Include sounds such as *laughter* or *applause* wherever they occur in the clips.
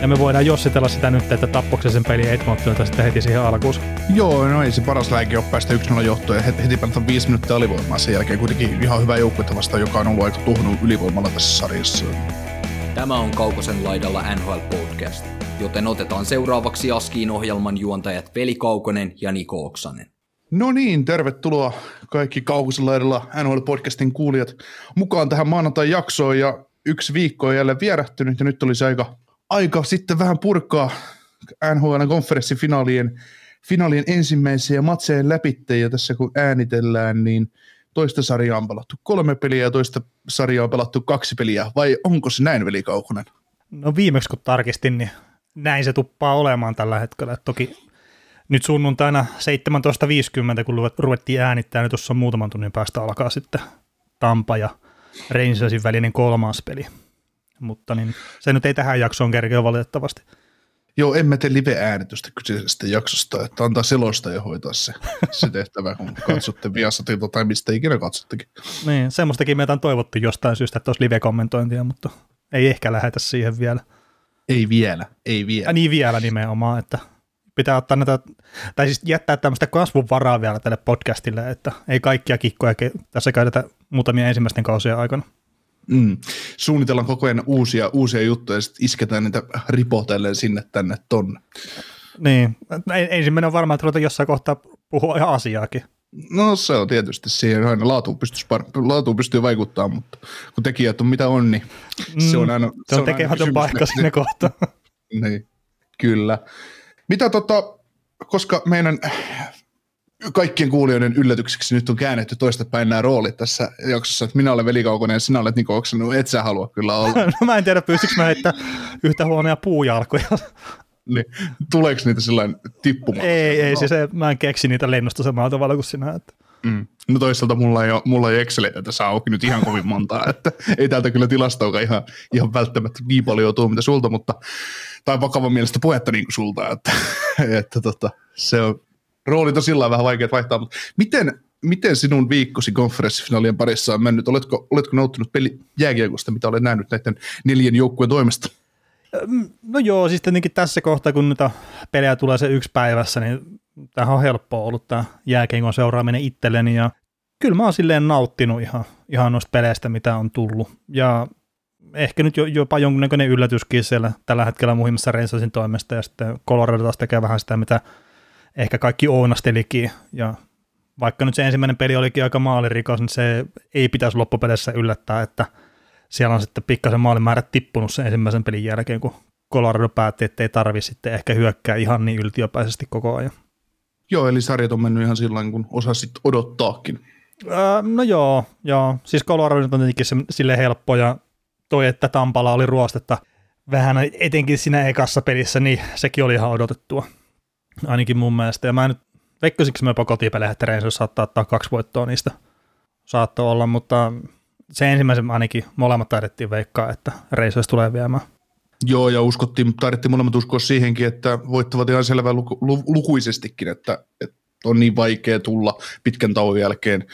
Ja me voidaan jossitella sitä nyt, että tappoksen sen peli Edmontonilta sitten heti siihen alkuun. Joo, no ei se paras lääke ole päästä 1-0 johtoon ja heti, heti pelataan 5 minuuttia alivoimaa sen jälkeen kuitenkin ihan hyvä joukkue vastaan, joka on ollut aika tuhnut ylivoimalla tässä sarjassa. Tämä on Kaukosen laidalla NHL Podcast, joten otetaan seuraavaksi Askiin ohjelman juontajat Veli Kaukonen ja Niko Oksanen. No niin, tervetuloa kaikki Kaukosen laidalla NHL Podcastin kuulijat mukaan tähän maanantai-jaksoon ja yksi viikko on jälleen vierähtynyt ja nyt olisi aika, aika sitten vähän purkaa NHL konferenssifinaalien finaalien ensimmäisiä matseja läpitte ja tässä kun äänitellään, niin toista sarjaa on pelattu kolme peliä ja toista sarjaa on pelattu kaksi peliä, vai onko se näin, Veli Kaukonen? No viimeksi kun tarkistin, niin näin se tuppaa olemaan tällä hetkellä. Et toki nyt sunnuntaina 17.50, kun ruvettiin äänittää, niin tuossa muutaman tunnin päästä alkaa sitten Tampa ja Rangersin välinen kolmas peli. Mutta niin, se nyt ei tähän jaksoon kerkeä valitettavasti. Joo, emme tee live-äänitystä kyseisestä jaksosta, että antaa selosta ja hoitaa se, *laughs* se tehtävä, kun katsotte Viasatilta tai mistä ikinä katsottekin. Niin, semmoistakin meitä on toivottu jostain syystä, että olisi live-kommentointia, mutta ei ehkä lähetä siihen vielä. Ei vielä, ei vielä. Ja niin vielä nimenomaan, että pitää ottaa näitä, tai siis jättää tämmöistä kasvun varaa vielä tälle podcastille, että ei kaikkia kikkoja tässä käytetä muutamia ensimmäisten kausien aikana. Mm. Suunnitellaan koko ajan uusia, uusia juttuja ja sitten isketään niitä ripotellen sinne tänne tonne. Niin, ensimmäinen on varmaan, että ruvetaan jossain kohtaa puhua ihan asiaakin. No se on tietysti siihen aina laatuun, pystyy, laatuun pystyy vaikuttaa, mutta kun tekijät on mitä on, niin mm, se on aina... Se on, on tekemätön paikka *laughs* sinne kohtaan. niin, kyllä. Mitä tota, koska meidän kaikkien kuulijoiden yllätykseksi nyt on käännetty toistepäin nämä roolit tässä jaksossa, että minä olen Veli Kaukonen ja sinä olet Niko Oksanen, no et sä halua kyllä olla. *laughs* no mä en tiedä, pystykö mä heittää yhtä huonoja puujalkoja. niin, tuleeko niitä sellainen tippumaan? Ei, ei, siis ei, mä en keksi niitä lennosta samalla tavalla kuin sinä. Että. Mm. No toisaalta mulla ei ole, mulla ei Exceleitä tässä auki nyt ihan kovin montaa, *laughs* että ei täältä kyllä tilastoakaan ihan, ihan välttämättä niin paljon tuu mitä sulta, mutta tai vakavan mielestä puhetta niin kuin sulta, että, että tota, se on, roolit on sillä vähän vaikea vaihtaa, mutta miten, miten sinun viikkosi konferenssifinaalien parissa on mennyt? Oletko, oletko nauttinut peli jääkiekosta, mitä olet nähnyt näiden neljän joukkueen toimesta? No joo, siis tietenkin tässä kohtaa, kun niitä pelejä tulee se yksi päivässä, niin tämähän on helppoa ollut tämä jääkiekon seuraaminen itselleni ja kyllä mä oon silleen nauttinut ihan, ihan noista peleistä, mitä on tullut. Ja ehkä nyt jopa jonkunnäköinen yllätyskin siellä tällä hetkellä muhimmassa Rangersin toimesta ja sitten Colorado taas tekee vähän sitä, mitä ehkä kaikki ounastelikin ja vaikka nyt se ensimmäinen peli olikin aika maalirikas, niin se ei pitäisi loppupeleissä yllättää, että siellä on sitten pikkasen maalimäärä tippunut sen ensimmäisen pelin jälkeen, kun Colorado päätti, että ei tarvi sitten ehkä hyökkää ihan niin yltiöpäisesti koko ajan. Joo, eli sarjat on mennyt ihan sillä kun osasit odottaakin. Öö, no joo, joo. Siis Colorado on tietenkin se, sille helppo ja toi, että Tampala oli ruostetta vähän etenkin siinä ekassa pelissä, niin sekin oli ihan odotettua. Ainakin mun mielestä. Ja mä nyt veikkasinko mä jopa kotipeleihin, että Rangers saattaa ottaa kaksi voittoa niistä. Saattoi olla, mutta se ensimmäisen ainakin molemmat taidettiin veikkaa, että Rangers tulee viemään. Joo, ja uskottiin, taidettiin molemmat uskoa siihenkin, että voittavat ihan selvä luku, lukuisestikin, että, että on niin vaikea tulla pitkän tauon jälkeen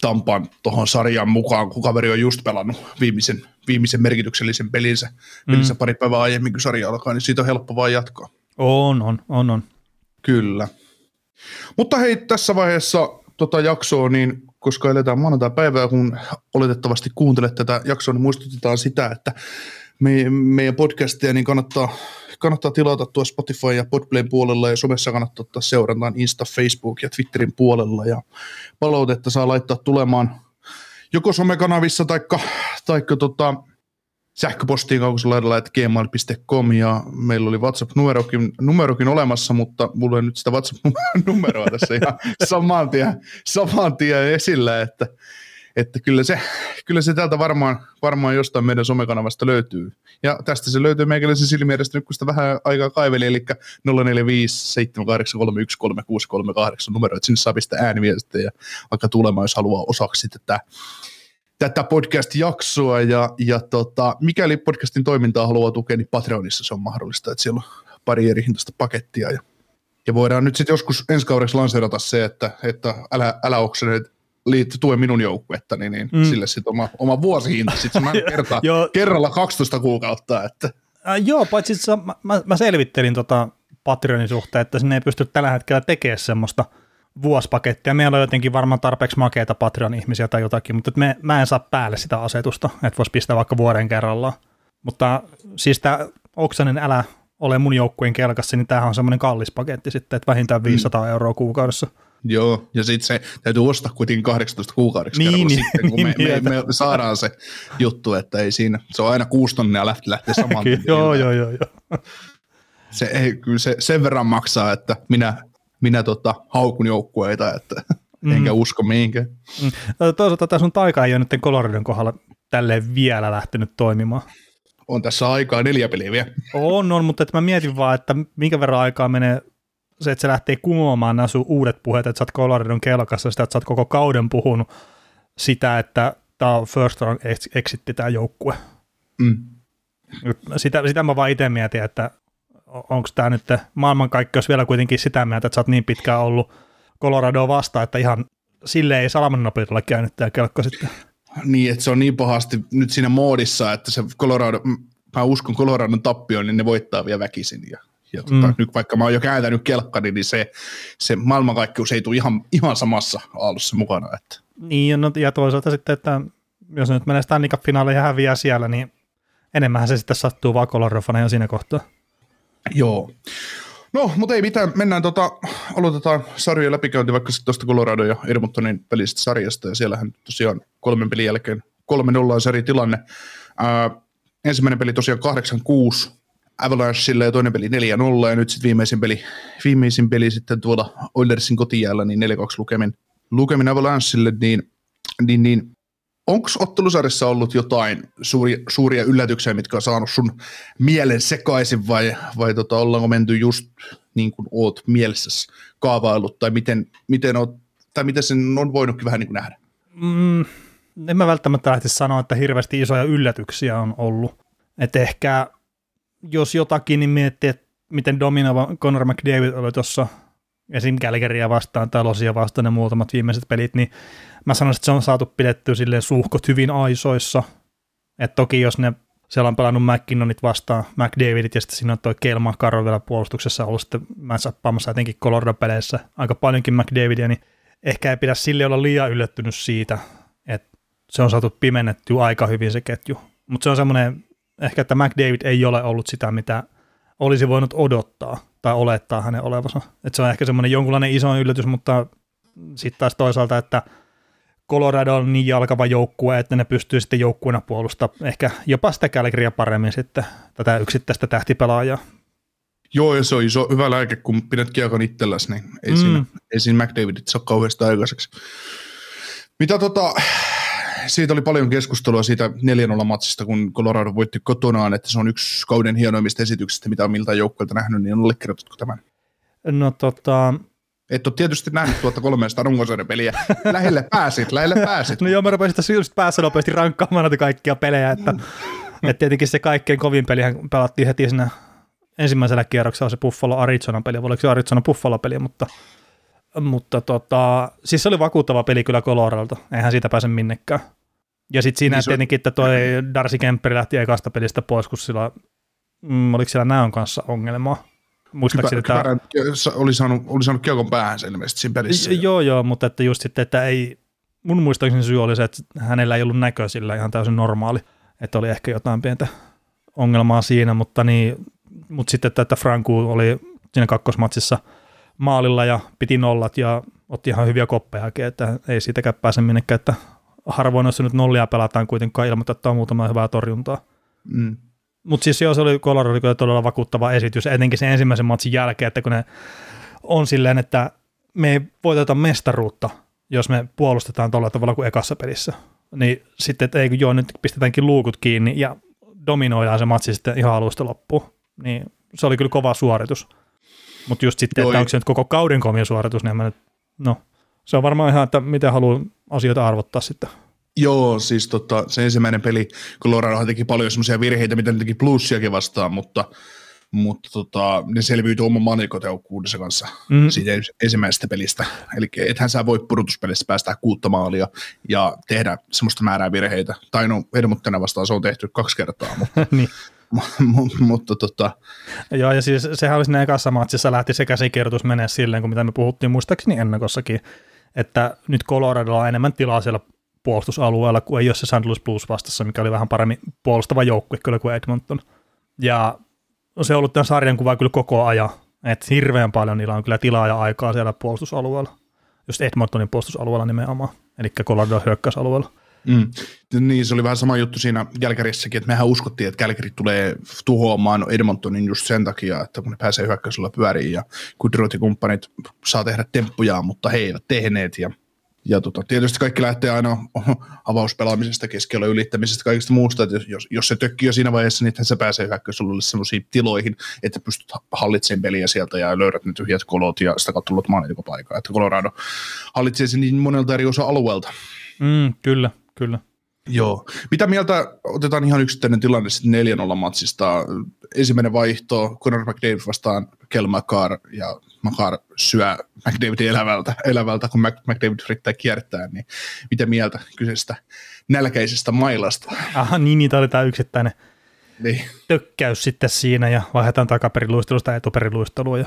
Tampan tuohon sarjaan mukaan, kun kaveri on just pelannut viimeisen, viimeisen merkityksellisen pelinsä, mm. pelinsä pari päivää aiemmin, kun sarja alkaa, niin siitä on helppo vaan jatkaa. On, on, on, on. Kyllä. Mutta hei, tässä vaiheessa tota jaksoa, niin koska eletään maanantai-päivää, kun oletettavasti kuuntelet tätä jaksoa, niin muistutetaan sitä, että me, meidän podcastia niin kannattaa, kannattaa tilata tuossa Spotify ja Podplayn puolella ja somessa kannattaa ottaa seurantaan Insta, Facebook ja Twitterin puolella ja palautetta saa laittaa tulemaan joko somekanavissa taikka, taikka tota, sähköpostiin kaukosella että gmail.com ja meillä oli WhatsApp-numerokin numerokin olemassa, mutta mulla ei nyt sitä WhatsApp-numeroa tässä ihan *laughs* saman tien, saman tien esillä, että, että kyllä, se, kyllä se täältä varmaan, varmaan jostain meidän somekanavasta löytyy. Ja tästä se löytyy meikäläisen silmiedestä nyt, kun sitä vähän aikaa kaiveli, eli 045 numero, että sinne saa pistää ääniviestejä vaikka tulemaan, jos haluaa osaksi tätä tätä podcast-jaksoa ja, ja tota, mikäli podcastin toimintaa haluaa tukea, niin Patreonissa se on mahdollista, että siellä on pari eri hintaista pakettia ja, ja voidaan nyt sitten joskus ensi kaudeksi lanseerata se, että, että älä, älä okseneet liitty tue minun joukkuetta, niin, niin mm. sille sitten oma, oma vuosihinta, sitten mä kerta, kerralla 12 kuukautta. Että. Äh, joo, paitsi mä, mä, mä selvittelin tota Patreonin suhteen, että sinne ei pysty tällä hetkellä tekemään semmoista vuosipakettia. Meillä on jotenkin varmaan tarpeeksi makeita Patreon-ihmisiä tai jotakin, mutta me, mä en saa päälle sitä asetusta, että voisi pistää vaikka vuoden kerrallaan. Mutta siis tämä Oksanen älä ole mun joukkueen kelkassa, niin tämähän on semmoinen kallis paketti sitten, että vähintään 500 mm. euroa kuukaudessa. Joo, ja sitten se täytyy ostaa kuitenkin 18 kuukaudeksi niin, niin, sitten, kun niin, me, niin, me, me, me, saadaan se juttu, että ei siinä, se on aina kuusi tonnia lähtee, lähtee saman *laughs* Joo, joo, joo, joo. Se, ei, kyllä se sen verran maksaa, että minä, minä tota, haukun joukkueita, että mm. enkä usko mihinkään. Mm. Toisaalta tämä sun taika ei ole nyt Coloradon kohdalla tälleen vielä lähtenyt toimimaan. On tässä aikaa neljä peliä vielä. On, on, mutta että mä mietin vaan, että minkä verran aikaa menee se, että se lähtee kumoamaan nämä sun uudet puheet, että sä oot Coloradon kelkassa, sitä, että sä oot koko kauden puhunut sitä, että tämä on first round exitti tämä joukkue. Mm. Sitä, sitä mä vaan itse mietin, että onko tämä nyt maailmankaikkeus vielä kuitenkin sitä mieltä, että sä oot niin pitkään ollut Coloradoa vastaan, että ihan sille ei salaman nopeudella käynyt tämä kelkka sitten. Niin, että se on niin pahasti nyt siinä moodissa, että se Colorado, mä uskon Coloradon tappioon, niin ne voittaa vielä väkisin ja ja tota, mm. nyt vaikka mä oon jo kääntänyt kelkkani, niin se, se maailmankaikkeus ei tule ihan, ihan samassa aallossa mukana. Että. Niin, no, ja toisaalta sitten, että jos nyt menee Stanley Cup-finaaliin ja häviää siellä, niin enemmän se sitten sattuu vaan Colorofana jo siinä kohtaa. Joo. No, mutta ei mitään. Mennään tota, aloitetaan sarjojen läpikäynti vaikka sitten tuosta Colorado ja Edmontonin pelistä sarjasta, ja siellähän tosiaan kolmen pelin jälkeen 3-0 on sarjatilanne. Ää, ensimmäinen peli tosiaan 8-6 Avalanchelle ja toinen peli 4-0 ja nyt sitten viimeisin peli, viimeisin peli sitten tuolla Oilersin kotijäällä niin 4-2 lukemin, lukemin Avalanchelle, niin, niin, niin onko ottelusarjassa ollut jotain suuri, suuria yllätyksiä, mitkä on saanut sun mielen sekaisin vai, vai tota, ollaanko menty just niin kuin oot mielessäsi kaavaillut tai miten, miten, oot, tai miten sen on voinutkin vähän niin kuin nähdä? Mm, en mä välttämättä lähtisi sanoa, että hirveästi isoja yllätyksiä on ollut. Että ehkä jos jotakin, niin miettii, että miten dominoiva Conor McDavid oli tuossa esim. Calgarya vastaan tai Losia vastaan ne muutamat viimeiset pelit, niin mä sanoisin, että se on saatu pidettyä silleen suhkot hyvin aisoissa. että toki jos ne siellä on pelannut McKinnonit vastaan, McDavidit ja sitten siinä on toi Kelma Karro vielä puolustuksessa ollut sitten matchappaamassa etenkin Colorado-peleissä aika paljonkin McDavidia, niin ehkä ei pidä sille olla liian yllättynyt siitä, että se on saatu pimennettyä aika hyvin se ketju. Mutta se on semmoinen ehkä, että McDavid ei ole ollut sitä, mitä olisi voinut odottaa tai olettaa hänen olevansa. Että se on ehkä semmoinen jonkunlainen iso yllätys, mutta sitten taas toisaalta, että Colorado on niin jalkava joukkue, että ne pystyy sitten joukkueena puolustamaan ehkä jopa sitä Calgarya paremmin sitten tätä yksittäistä tähtipelaajaa. Joo, ja se on iso, hyvä lääke, kun pidät kiekon itselläsi, niin ei, mm. siinä, ei siinä McDavidit saa kauheasti aikaiseksi. Mitä tota, siitä oli paljon keskustelua siitä 4-0 matsista, kun Colorado voitti kotonaan, että se on yksi kauden hienoimmista esityksistä, mitä on miltä joukkueelta nähnyt, niin allekirjoitatko tämän? No tota... Et ole tietysti nähnyt tuota 300 runkosarjan peliä. Lähelle pääsit, lähelle pääsit. no joo, mä rupesin tässä just päässä nopeasti rankkaamaan näitä kaikkia pelejä, että, että tietenkin se kaikkein kovin pelihän pelattiin heti siinä ensimmäisellä kierroksella se Buffalo Arizona peli, oliko se Arizona Buffalo peli, mutta, mutta tota, siis se oli vakuuttava peli kyllä Coloradolta, eihän siitä pääse minnekään. Ja sitten siinä niin tietenkin, että toi Darcy Kemperi lähti ekasta pelistä pois, kun sillä, mm, oliko siellä näön kanssa ongelmaa? Muistaakseni Kypä, tämä... oli, saanut, oli saanut kiekon päähän ilmeisesti siinä pelissä. Joo, joo, mutta että just sitten, että ei, mun muistaakseni syy oli se, että hänellä ei ollut näkö sillä ihan täysin normaali, että oli ehkä jotain pientä ongelmaa siinä, mutta, niin, mutta sitten, että, että Franku oli siinä kakkosmatsissa maalilla ja piti nollat ja otti ihan hyviä koppeja, että ei siitäkään pääse minnekään, että harvoin, jos nyt nollia pelataan kuitenkaan ilman, että on muutama hyvää torjuntaa. Mm. Mutta siis joo, se oli Colorado todella vakuuttava esitys, etenkin sen ensimmäisen matsin jälkeen, että kun ne on silleen, että me ei voiteta mestaruutta, jos me puolustetaan tuolla tavalla kuin ekassa pelissä. Niin sitten, että ei kun joo, nyt pistetäänkin luukut kiinni ja dominoidaan se matsi sitten ihan alusta loppuun. Niin se oli kyllä kova suoritus. Mutta just sitten, joo, että onko se nyt koko kauden komia suoritus, niin mä nyt, no, se on varmaan ihan, että miten haluan asioita arvottaa sitten. Joo, siis tota, se ensimmäinen peli, Colorado teki paljon semmoisia virheitä, mitä ne teki plussiakin vastaan, mutta, mutta tota, ne selviytyi oman manikoteukkuudensa kanssa mm. siitä ensimmäisestä pelistä. Eli ethän sä voi pudotuspelissä päästä kuutta maalia ja tehdä semmoista määrää virheitä. Tai no, Edmontonia vastaan se on tehty kaksi kertaa, mutta, *laughs* niin. mutta tota... Joo, ja siis sehän oli siinä ekassa matsissa lähti se käsikirjoitus menee silleen, kuin mitä me puhuttiin muistaakseni ennakossakin, että nyt Colorado on enemmän tilaa siellä puolustusalueella, kuin ei ole se St. Louis Blues vastassa, mikä oli vähän paremmin puolustava joukkue kyllä kuin Edmonton. Ja se on ollut tämän sarjan kuva kyllä koko ajan, että hirveän paljon niillä on kyllä tilaa ja aikaa siellä puolustusalueella, just Edmontonin puolustusalueella nimenomaan, eli Colorado hyökkäysalueella. Mm. Niin, se oli vähän sama juttu siinä Kälkärissäkin, että mehän uskottiin, että Kälkäri tulee tuhoamaan Edmontonin just sen takia, että kun ne pääsee hyökkäyksellä pyöriin ja Kudrot kumppanit saa tehdä temppuja, mutta he eivät tehneet ja ja tota, tietysti kaikki lähtee aina *laughs* avauspelaamisesta, keskellä ylittämisestä, kaikista muusta, että jos, jos se tökkii jo siinä vaiheessa, niin se pääsee hyökkäysolulle sellaisiin tiloihin, että pystyt hallitsemaan peliä sieltä ja löydät ne tyhjät kolot ja sitä kautta tullut paikkaa. Että Colorado hallitsee sen niin monelta eri osa-alueelta. Mm, kyllä, kyllä. Joo. Mitä mieltä, otetaan ihan yksittäinen tilanne sitten 4-0 matsista. Ensimmäinen vaihto, Conor McDavid vastaan Kel McCarr, ja McCarr syö McDavidin elävältä, elävältä kun McDavid yrittää kiertää, niin mitä mieltä kyseisestä nälkäisestä mailasta? Aha, niin, niin tämä oli tämä yksittäinen niin. tökkäys sitten siinä, ja vaihdetaan takaperiluistelusta etuperiluisteluun. Ja...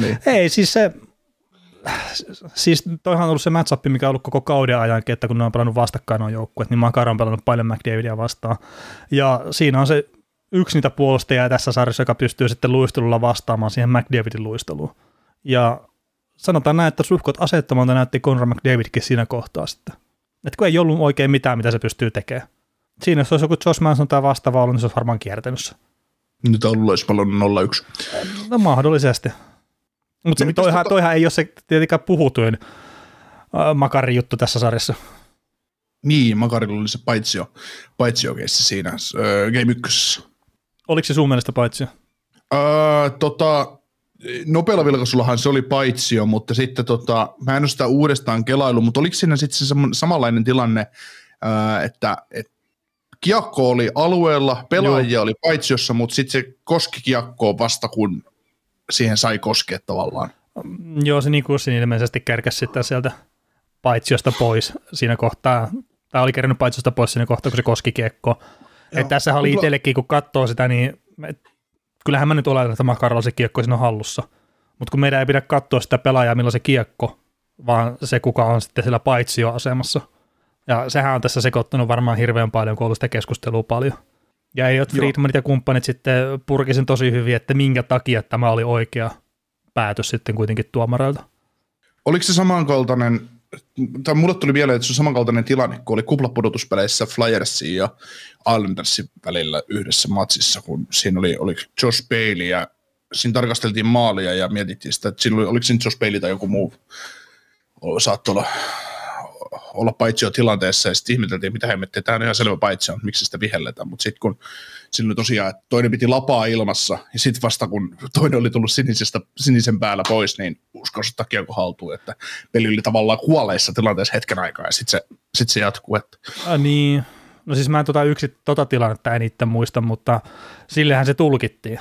Niin. Ei, siis se, siis toihan on ollut se matchup, mikä on ollut koko kauden ajankin, että kun ne on pelannut vastakkain on joukkueet, niin Makar on pelannut paljon McDavidia vastaan. Ja siinä on se yksi niitä puolustajia tässä sarjassa, joka pystyy sitten luistelulla vastaamaan siihen McDavidin luisteluun. Ja sanotaan näin, että suhkot asettamalta näytti Conor McDavidkin siinä kohtaa sitten. Että kun ei ollut oikein mitään, mitä se pystyy tekemään. Siinä jos olisi joku Josh Manson tai vastaava ollut, niin se olisi varmaan kiertänyt se. Nyt on ollut paljon 0-1. No mahdollisesti. Mutta no, toihan, tota... toihan ei ole se tietenkään puhutuin äh, Makarin juttu tässä sarjassa. Niin, Makarilla oli se paitsio, paitsio siinä äh, Game 1. Oliko se sun mielestä paitsio? Öö, tota, nopealla vilkaisullahan se oli paitsio, mutta sitten tota, mä en ole sitä uudestaan kelailu, mutta oliko siinä sitten se samanlainen tilanne, öö, että et kiekko oli alueella, pelaajia Joo. oli paitsiossa, mutta sitten se koski kiekkoa vasta kun siihen sai koskea tavallaan. Joo, se niin kuin ilmeisesti kärkäsi sitten sieltä paitsiosta pois siinä kohtaa. Tämä oli kerännyt paitsiosta pois siinä kohtaa, kun se koski kiekkoa. Että tässä oli itsellekin, kun katsoo sitä, niin kyllähän mä nyt olen, että Makaralla se kiekko siinä on hallussa. Mutta kun meidän ei pidä katsoa sitä pelaajaa, milloin se kiekko, vaan se, kuka on sitten siellä paitsioasemassa. Ja sehän on tässä sekoittanut varmaan hirveän paljon, kun on sitä keskustelua paljon. Ja ei ole Friedmanit ja kumppanit sitten purki sen tosi hyvin, että minkä takia tämä oli oikea päätös sitten kuitenkin tuomareilta. Oliko se samankaltainen, tai mulle tuli mieleen, että se on samankaltainen tilanne, kun oli kuplapudotuspeleissä Flyersin ja Islandersin välillä yhdessä matsissa, kun siinä oli, oli Josh Bailey ja siinä tarkasteltiin maalia ja mietittiin sitä, että siinä oli, oliko siinä Josh Bailey tai joku muu, saattoi olla olla paitsio tilanteessa ja sitten ihmeteltiin, mitä hemmettiä, tämä on ihan selvä paitsio, miksi sitä vihelletään, mutta sitten kun silloin tosiaan, että toinen piti lapaa ilmassa ja sitten vasta kun toinen oli tullut sinisestä, sinisen päällä pois, niin uskoisi takia kun haltuu, että peli oli tavallaan kuolleissa tilanteessa hetken aikaa ja sitten se, sit se jatkuu. Että. A, niin, no siis mä en tota yksi tota tilannetta en itse muista, mutta sillehän se tulkittiin.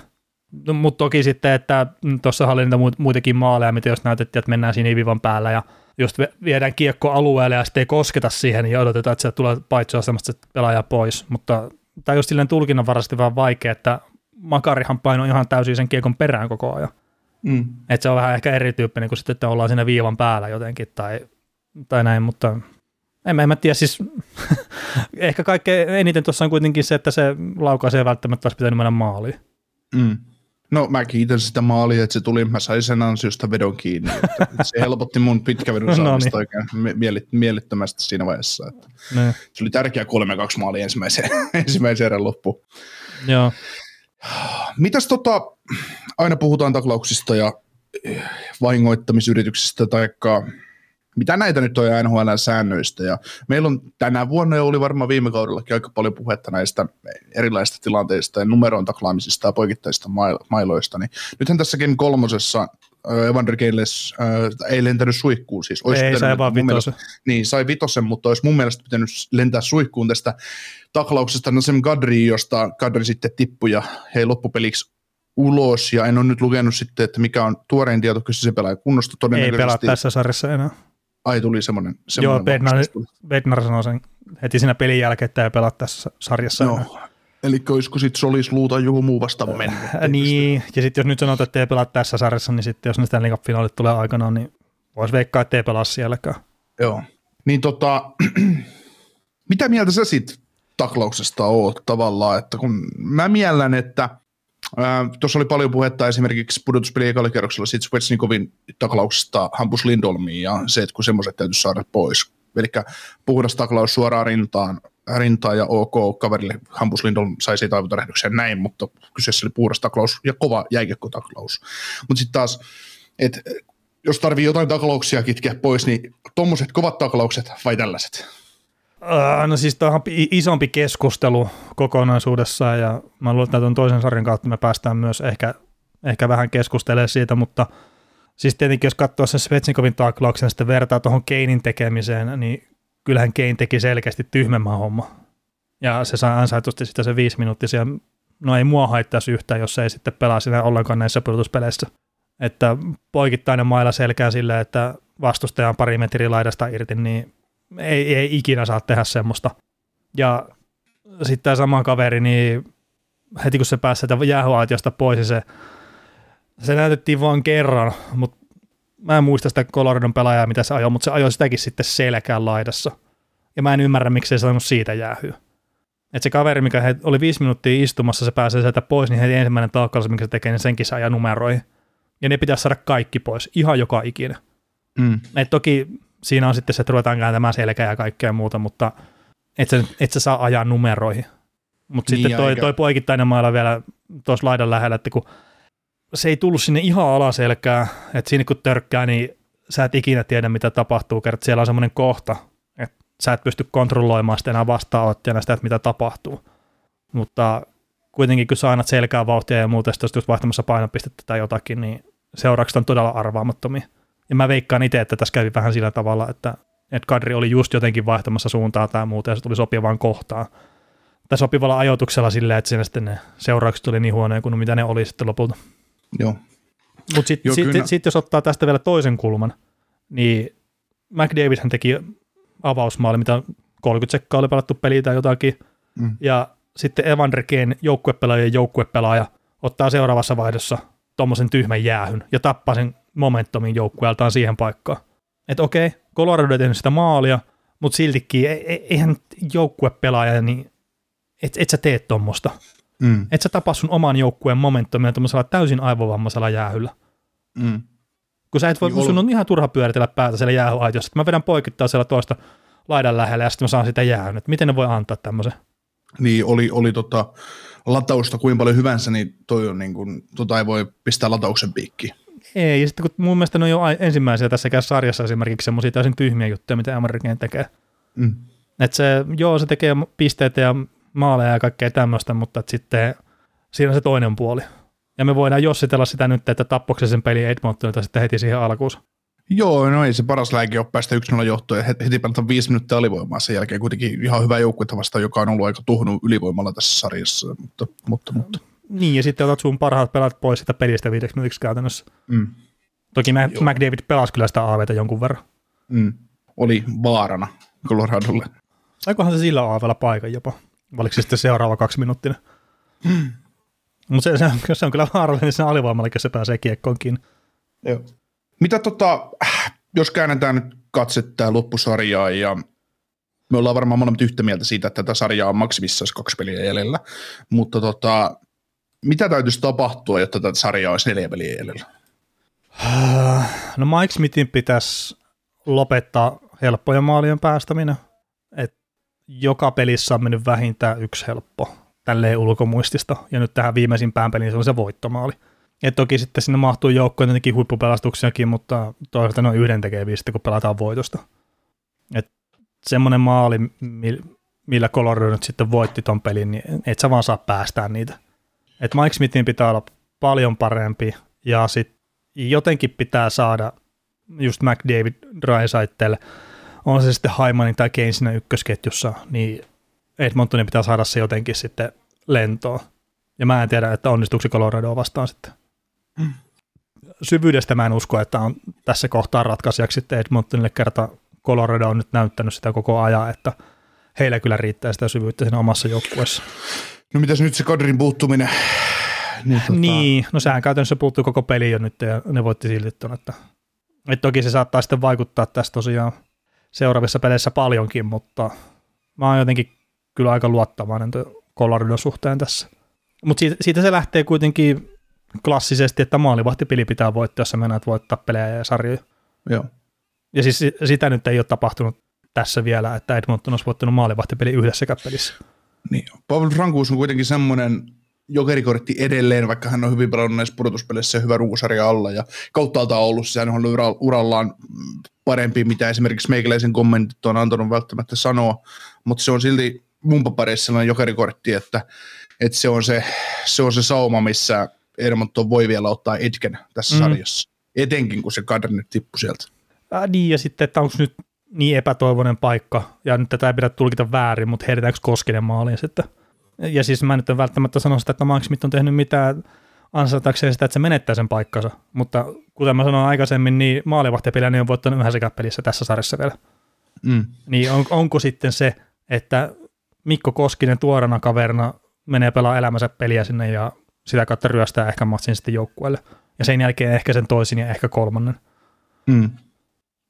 No, mutta toki sitten, että tuossa oli niitä muitakin maaleja, mitä jos näytettiin, että mennään sinivivan päällä ja just viedään kiekko alueelle ja sitten ei kosketa siihen ja odotetaan, että se tulee paitsioasemasta pelaaja pois, mutta tämä just silleen tulkinnanvaraisesti vaan vaikea, että Makarihan paino ihan täysin sen kiekon perään koko ajan. Mm. Että se on vähän ehkä erityyppinen kuin sitten, että ollaan siinä viivan päällä jotenkin tai, tai näin, mutta en mä, en mä tiedä, siis *laughs* ehkä kaikkein eniten tuossa on kuitenkin se, että se laukaus ei välttämättä olisi pitänyt mennä maaliin. Mm. No mä kiitän sitä maalia, että se tuli, mä sain sen ansiosta vedon kiinni. Että se helpotti mun pitkävedon *laughs* no saamista no niin. oikein mielettömästi siinä vaiheessa. Että ne. Se oli tärkeä 3-2 maali ensimmäisen, *laughs* ensimmäisen erän loppu. Joo. Mitäs tota, aina puhutaan taklauksista ja vahingoittamisyrityksistä tai mitä näitä nyt on NHL-säännöistä. Ja meillä on tänä vuonna ja oli varmaan viime kaudellakin aika paljon puhetta näistä erilaisista tilanteista ja numeron taklaamisista ja poikittaisista mailoista. Niin nythän tässä Game kolmosessa Evander Keyles äh, ei lentänyt suihkuun siis. Olisi Ei, sai vaan mielestä- Niin, sai vitosen, mutta olisi mun mielestä pitänyt lentää suihkuun tästä taklauksesta Nasem Kadri, josta Kadri sitten tippui ja hei loppupeliksi ulos, ja en ole nyt lukenut sitten, että mikä on tuorein tieto kyseisen pelaajan kunnosta. Ei pelaa Todennäköisesti, tässä sarjassa enää. Ai tuli semmoinen. Joo, semmoinen Bednar, vahvistus tuli. Bednar sanoi sen heti siinä pelin jälkeen, että ei pelaa tässä sarjassa enää. Joo. Eli olisiko sitten Solis luuta joku muu vastaava mennyt? Äh, *laughs* Niin, ja sitten jos nyt sanotaan, että ei pelaa tässä sarjassa, niin sitten jos ne Stanley Cup-finaalit tulee aikanaan, niin voisi veikkaa, että ei pelaa sielläkään. Joo. Niin tota, *clears throat* mitä mieltä sä sit taklauksesta oot tavallaan, että kun mä miellän, että Tuossa oli paljon puhetta esimerkiksi pudotuspeli ekalla kerroksella siitä Svetsnikovin taklauksesta Hampus Lindolmiin ja se, että kun semmoiset täytyy saada pois. Eli puhdas taklaus suoraan rintaan, rintaan ja ok kaverille. Hampus Lindholm sai siitä aivotärähdyksen näin, mutta kyseessä oli puhdas taklaus ja kova jäikekkotaklaus. Mutta sitten taas, että jos tarvii jotain taklauksia kitkeä pois, niin tuommoiset kovat taklaukset vai tällaiset? Öö, no siis tämä on isompi keskustelu kokonaisuudessaan ja mä luulen, että tuon toisen sarjan kautta me päästään myös ehkä, ehkä vähän keskustelemaan siitä, mutta siis tietenkin jos katsoo sen Svetsnikovin taklauksen ja sitten vertaa tuohon Keinin tekemiseen, niin kyllähän Kein teki selkeästi tyhmemmän homma. Ja se saa ansaitusti sitä se viisi minuuttisia. No ei mua haittaisi yhtään, jos ei sitten pelaa siinä ollenkaan näissä pudotuspeleissä. Että poikittainen mailla selkää silleen, että vastustaja on pari metriä laidasta irti, niin ei, ei ikinä saa tehdä semmoista. Ja sitten tämä sama kaveri, niin heti kun se pääsi sieltä jäähyaitiosta pois, niin se, se näytettiin vain kerran, mutta mä en muista sitä Coloradon pelaajaa, mitä se ajoi, mutta se ajoi sitäkin sitten selkään laidassa. Ja mä en ymmärrä, miksi se ei saanut siitä jäähyä. Että se kaveri, mikä he, oli viisi minuuttia istumassa, se pääsee sieltä pois, niin heti ensimmäinen taakkaus, mikä se tekee, niin senkin se ajaa numeroihin. Ja ne pitäisi saada kaikki pois, ihan joka ikinen. Mm. Et toki siinä on sitten se, että ruvetaan kääntämään selkää ja kaikkea muuta, mutta et sä, et sä saa ajaa numeroihin. Mutta Niin, sitten toi, toi poikittainen mailla vielä tuossa laidan lähellä, että kun se ei tullut sinne ihan alaselkää, että siinä kun törkkää, niin sä et ikinä tiedä, mitä tapahtuu, kerta siellä on semmoinen kohta, että sä et pysty kontrolloimaan sitä enää vastaanottajana sitä, että mitä tapahtuu. Mutta kuitenkin, kun sä annat selkää vauhtia ja muuta, just vaihtamassa painopistettä tai jotakin, niin seuraukset on todella arvaamattomia. Ja mä veikkaan itse, että tässä kävi vähän sillä tavalla, että, että Kadri oli just jotenkin vaihtamassa suuntaa tai muuta, ja se tuli sopivaan kohtaan. Tai sopivalla ajoituksella silleen, että siinä sitten ne seuraukset tuli niin huonoja kuin mitä ne oli sitten lopulta. Joo. Mutta sitten sit, sit, sit, jos ottaa tästä vielä toisen kulman, niin McDavidhän teki avausmaali, mitä 30 sekkaa oli pelattu peliä tai jotakin, Mm. ja sitten Evander Kane, joukkuepelaaja joukkuepelaaja, ottaa seuraavassa vaihdossa tuommoisen tyhmän jäähyn ja tappaa sen momentumin joukkueeltaan siihen paikkaan. Että okei, Colorado ei tehnyt sitä maalia, mutta siltikin, e- e- eihän joukkuepelaaja, niin et, et sä tee tuommoista. Mm. Et sä tapa sun oman joukkueen momentumia tuommoisella täysin aivovammaisella jäähyllä. Mm. Kun sä et voi, Niin sun on ihan turha pyöritellä päätä siellä jäähyaitiossa, että mä vedän poikittaa siellä toista laidan lähellä ja sitten mä saan sitä jäähyn. Et miten ne voi antaa tämmöisen? Niin oli, oli tota, latausta kuin paljon hyvänsä, niin toi on niin kuin, tota ei voi pistää latauksen piikkiin. Ei, ja sitten kun mun mielestä ne on jo ensimmäisiä tässäkään sarjassa esimerkiksi semmoisia täysin tyhmiä juttuja, mitä Amerikan tekee. Mm. Että se, joo, se tekee pisteitä ja maaleja ja kaikkea tämmöistä, mutta et sitten siinä on se toinen puoli. Ja me voidaan jossitella sitä nyt, että tappoksi sen peli Edmontonilta sitten heti siihen alkuun. Joo, no ei se paras lääke ole päästä 1-0 johtoon ja heti heti pelata viisi minuuttia alivoimaa sen jälkeen. Kuitenkin ihan hyvä joukkuetta vastaan, joka on ollut aika tuhunut ylivoimalla tässä sarjassa, mutta, mutta, mutta. Niin, ja sitten otat sun parhaat pelat pois sitä pelistä viideksi minuutiksi käytännössä. Mm. Toki Mac-. McDavid pelasi kyllä sitä AVtä jonkun verran. Mm. Oli vaarana Coloradolle. Saikohan se sillä AVlla paikan jopa? Oliko se sitten seuraava kaksi minuuttia? Mutta se, se, on, se on kyllä vaarallinen sen alivoimalla, se pääsee kiekkoon kiinni. Joo. Mitä tota, jos käännetään nyt katse tähän loppusarjaan ja me ollaan varmaan molemmat yhtä mieltä siitä, että tätä sarjaa on maksimissaan kaksi peliä jäljellä, mutta tota, mitä täytyisi tapahtua, jotta tätä sarjaa olisi neljä peliä jäljellä? No Mike Smithin pitäisi lopettaa helppojen maalien päästäminen. Et joka pelissä on mennyt vähintään yksi helppo tälleen ulkomuistista. Ja nyt tähän viimeisimpään peliin se on se voittomaali. Et toki sitten sinne mahtuu joukkoon tietenkin huippupelastuksiakin, mutta toisaalta ne on yhden tekeviä kun pelataan voitosta. Et semmoinen maali, mi- millä Colorado nyt sitten voitti ton pelin, niin et sä vaan saa päästää niitä. Et Mike Smithin pitää olla paljon parempi ja sit jotenkin pitää saada just McDavid Drysaitelle, on se sitten Haimanin tai Kane siinä ykkösketjussa, niin Edmontonin pitää saada se jotenkin sitten lentoon. Ja mä en tiedä, että onnistuuko se Colorado vastaan sitten. Mm. Syvyydestä mä en usko, että on tässä kohtaa ratkaisijaksi sitten Edmontonille kerta Colorado on nyt näyttänyt sitä koko ajan, että heillä kyllä riittää sitä syvyyttä siinä omassa joukkueessa. No mitäs nyt se Kadrin puuttuminen? Niin, tota... niin, no sehän käytännössä puuttuu koko peli jo nyt ja ne voitti silti tuon, että, että toki se saattaa sitten vaikuttaa tässä tosiaan seuraavissa peleissä paljonkin, mutta mä oon jotenkin kyllä aika luottavainen Coloradon suhteen tässä. Mutta siitä, siitä, se lähtee kuitenkin klassisesti, että maalivahtipeli pitää voittaa, jos sä menet voittaa pelejä ja sarjoja. Joo. Ja siis sitä nyt ei ole tapahtunut tässä vielä, että Edmonton olisi voittanut maalivahtipeli yhdessä pelissä. Niin, Pavel Frankuus on kuitenkin semmoinen jokerikortti edelleen, vaikka hän on hyvin pelannut näissä pudotuspeleissä ja hyvä ruusarja alla ja kauttaalta on ollut, sehän on urallaan parempi, mitä esimerkiksi meikäläisen kommentit on antanut välttämättä sanoa, mutta se on silti mun papereissa sellainen jokerikortti, että, että se, on se, se on se sauma, missä Edmonton voi vielä ottaa etken tässä mm. sarjassa, etenkin kun se kadri nyt tippui sieltä. Äh, niin, ja sitten, että onko nyt niin epätoivoinen paikka, ja nyt tätä ei pidä tulkita väärin, mutta heitetäänkö Koskinen maaliin sitten? Ja siis mä nyt en välttämättä sano sitä, että Mark Smith on tehnyt mitään ansatakseen sitä, että se menettää sen paikkansa, mutta kuten mä sanoin aikaisemmin, niin maalivahtipeliä niin on voittanut yhdessä pelissä tässä sarjassa vielä. Mm. Niin on, onko sitten se, että Mikko Koskinen tuorana kaverina menee pelaa elämänsä peliä sinne ja sitä kautta ryöstää ehkä matsin sitten joukkueelle. Ja sen jälkeen ehkä sen toisin ja ehkä kolmannen. Mm.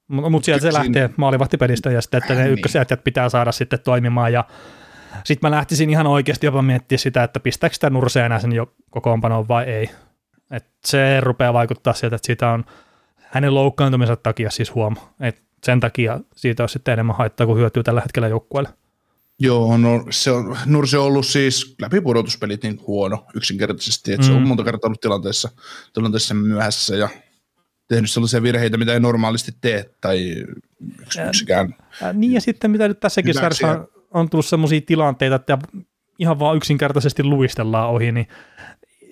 Mutta mut sieltä se lähtee maalivahtipelistä ja sitten, että ne niin. ykkösjätjät pitää saada sitten toimimaan ja sitten mä lähtisin ihan oikeasti jopa miettimään sitä, että pistääkö sitä Nursea enää sen jo kokoonpanoon vai ei. Et se rupeaa vaikuttaa sieltä, että siitä on hänen loukkaantumisen takia siis huom. Et sen takia siitä on sitten enemmän haittaa kuin hyötyy tällä hetkellä joukkueelle. Joo, no se on, Nurse on ollut siis läpi pudotuspelit niin huono yksinkertaisesti, että mm. se on mm. monta kertaa ollut tilanteessa, tilanteessa myöhässä ja tehnyt sellaisia virheitä, mitä ei normaalisti tee tai yks, yksikään. Ja, niin ja sitten mitä nyt tässäkin sarjassa on tullut sellaisia tilanteita, että ihan vaan yksinkertaisesti luistellaan ohi, niin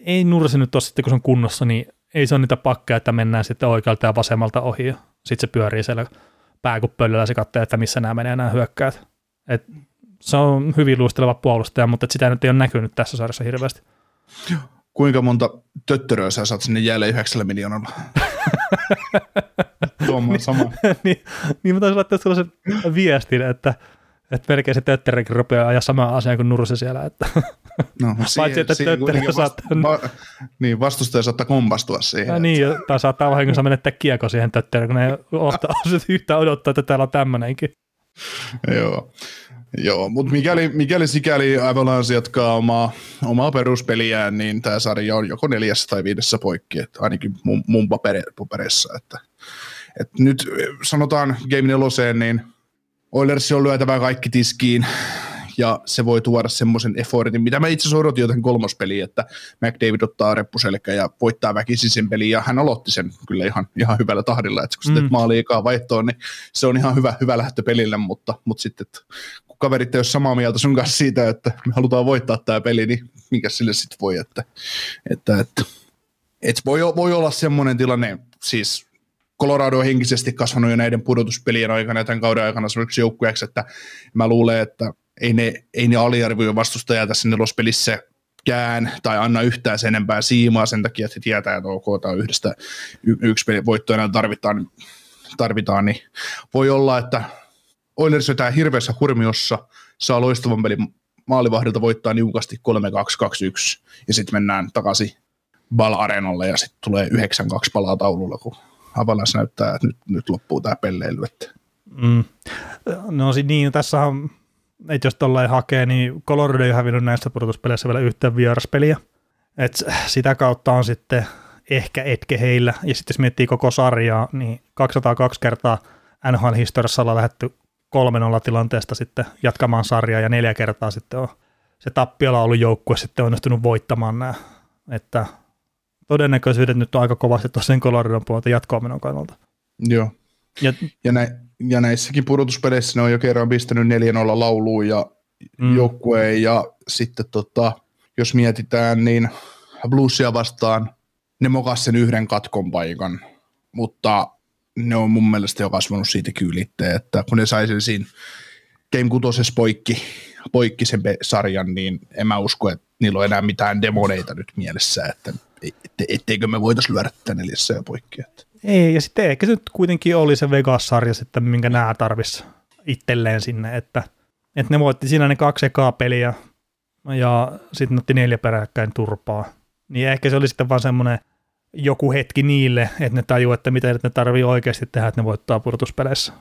ei Nurse nyt ole sitten, kun se on kunnossa, niin ei se ole niitä pakkeja, että mennään sitten oikealta ja vasemmalta ohi ja sitten se pyörii siellä pääkuppölyllä ja se katsoo, että missä nämä menee nämä hyökkäät. Et se on hyvin luisteleva puolustaja, mutta sitä nyt ei ole näkynyt tässä sarjassa hirveästi. Kuinka monta töttöröä sä saat sinne jälleen yhdeksällä miljoonalla? Tuomaan sama. *laughs* niin, niin mä taisin laittaa sellaisen viestin, että että melkein se tötteräkin rupeaa ajaa samaa asiaa kuin Nurse siellä. Että. *laughs* No, Paitsi, että tötterä saattaa... Va, niin, vastustaja saattaa kompastua siihen. Ja niin, tai saattaa vahingossa menettää kiekko siihen tötterään, kun ne ei *laughs* yhtä odottaa, että täällä on tämmöinenkin. Joo. Joo, mutta mikäli, mikäli sikäli Avalanche jatkaa omaa, omaa peruspeliään, niin tämä sarja on joko neljässä tai viidessä poikki, että ainakin mun, mun papere, paperissa. Että, että nyt sanotaan Game 4, niin Oilers on lyötävä kaikki tiskiin, ja se voi tuoda semmoisen effortin, mitä mä itse asiassa odotin joten kolmospeliin, että McDavid ottaa reppuselkä ja voittaa väkisin sen pelin, ja hän aloitti sen kyllä ihan, ihan hyvällä tahdilla, että kun mm. sitten maaliikaa vaihtoon, niin se on ihan hyvä, hyvä lähtö pelille, mutta, mutta sitten kaverit ei ole samaa mieltä sun kanssa siitä, että me halutaan voittaa tämä peli, niin mikä sille sitten voi, että, että, että, että voi, voi olla semmoinen tilanne, siis Colorado on henkisesti kasvanut jo näiden pudotuspelien aikana ja tämän kauden aikana semmoiksi joukkueeksi, että mä luulen, että ei ne, ei ne aliarvioi vastustajaa tässä nelospelissä kään tai anna yhtään sen enempää siimaa sen takia, että he tietää, että ok, tämä on yhdestä y- yksi peli voittoa tarvitaan, tarvitaan, niin voi olla, että Oilers vetää hirveässä hurmiossa, saa loistavan pelin maalivahdilta voittaa niukasti 3-2-2-1 ja sitten mennään takaisin Ball Areenalle ja sitten tulee 9-2 palaa taululla, kun Avalanche näyttää, että nyt, nyt loppuu tämä pelleily. Mm. No niin, tässä on, että jos tuollain hakee, niin Colorado ei hävinnyt näistä pudotuspeleissä vielä yhtään vieraspeliä. Et sitä kautta on sitten ehkä etke heillä. Ja sitten jos miettii koko sarjaa, niin 202 kertaa NHL-historiassa ollaan lähdetty 3-0 tilanteesta sitten jatkamaan sarjaa ja neljä kertaa sitten on se tappiolla ollut joukkue sitten onnistunut voittamaan nämä. Että todennäköisyydet nyt on aika kovasti tuossa Coloradon puolelta jatkoa kannalta. Joo. Ja, ja, nä, ja näissäkin pudotuspeleissä ne on jo kerran pistänyt 4-0 lauluun ja mm. joukkueen ja sitten tota, jos mietitään, niin Bluesia vastaan ne mokas sen yhden katkon paikan, mutta ne on mun mielestä jo kasvanut siitä kyylitteen, että kun ne sai sen siinä Game 6 poikki, poikki sen sarjan, niin en mä usko, että niillä on enää mitään demoneita nyt mielessä, että etteikö me voitaisiin lyödä tätä neljässä ja poikki. Että. Ei, ja sitten ehkä se nyt kuitenkin oli se Vegas-sarja sitten, minkä nämä tarvis itselleen sinne, että, että ne voitti siinä ne kaksi ekaa peliä ja sitten otti neljä peräkkäin turpaa. Niin ehkä se oli sitten vaan semmoinen joku hetki niille, että ne tajuu, että mitä ne tarvii oikeasti tehdä, että ne voittaa pudotuspeleissä.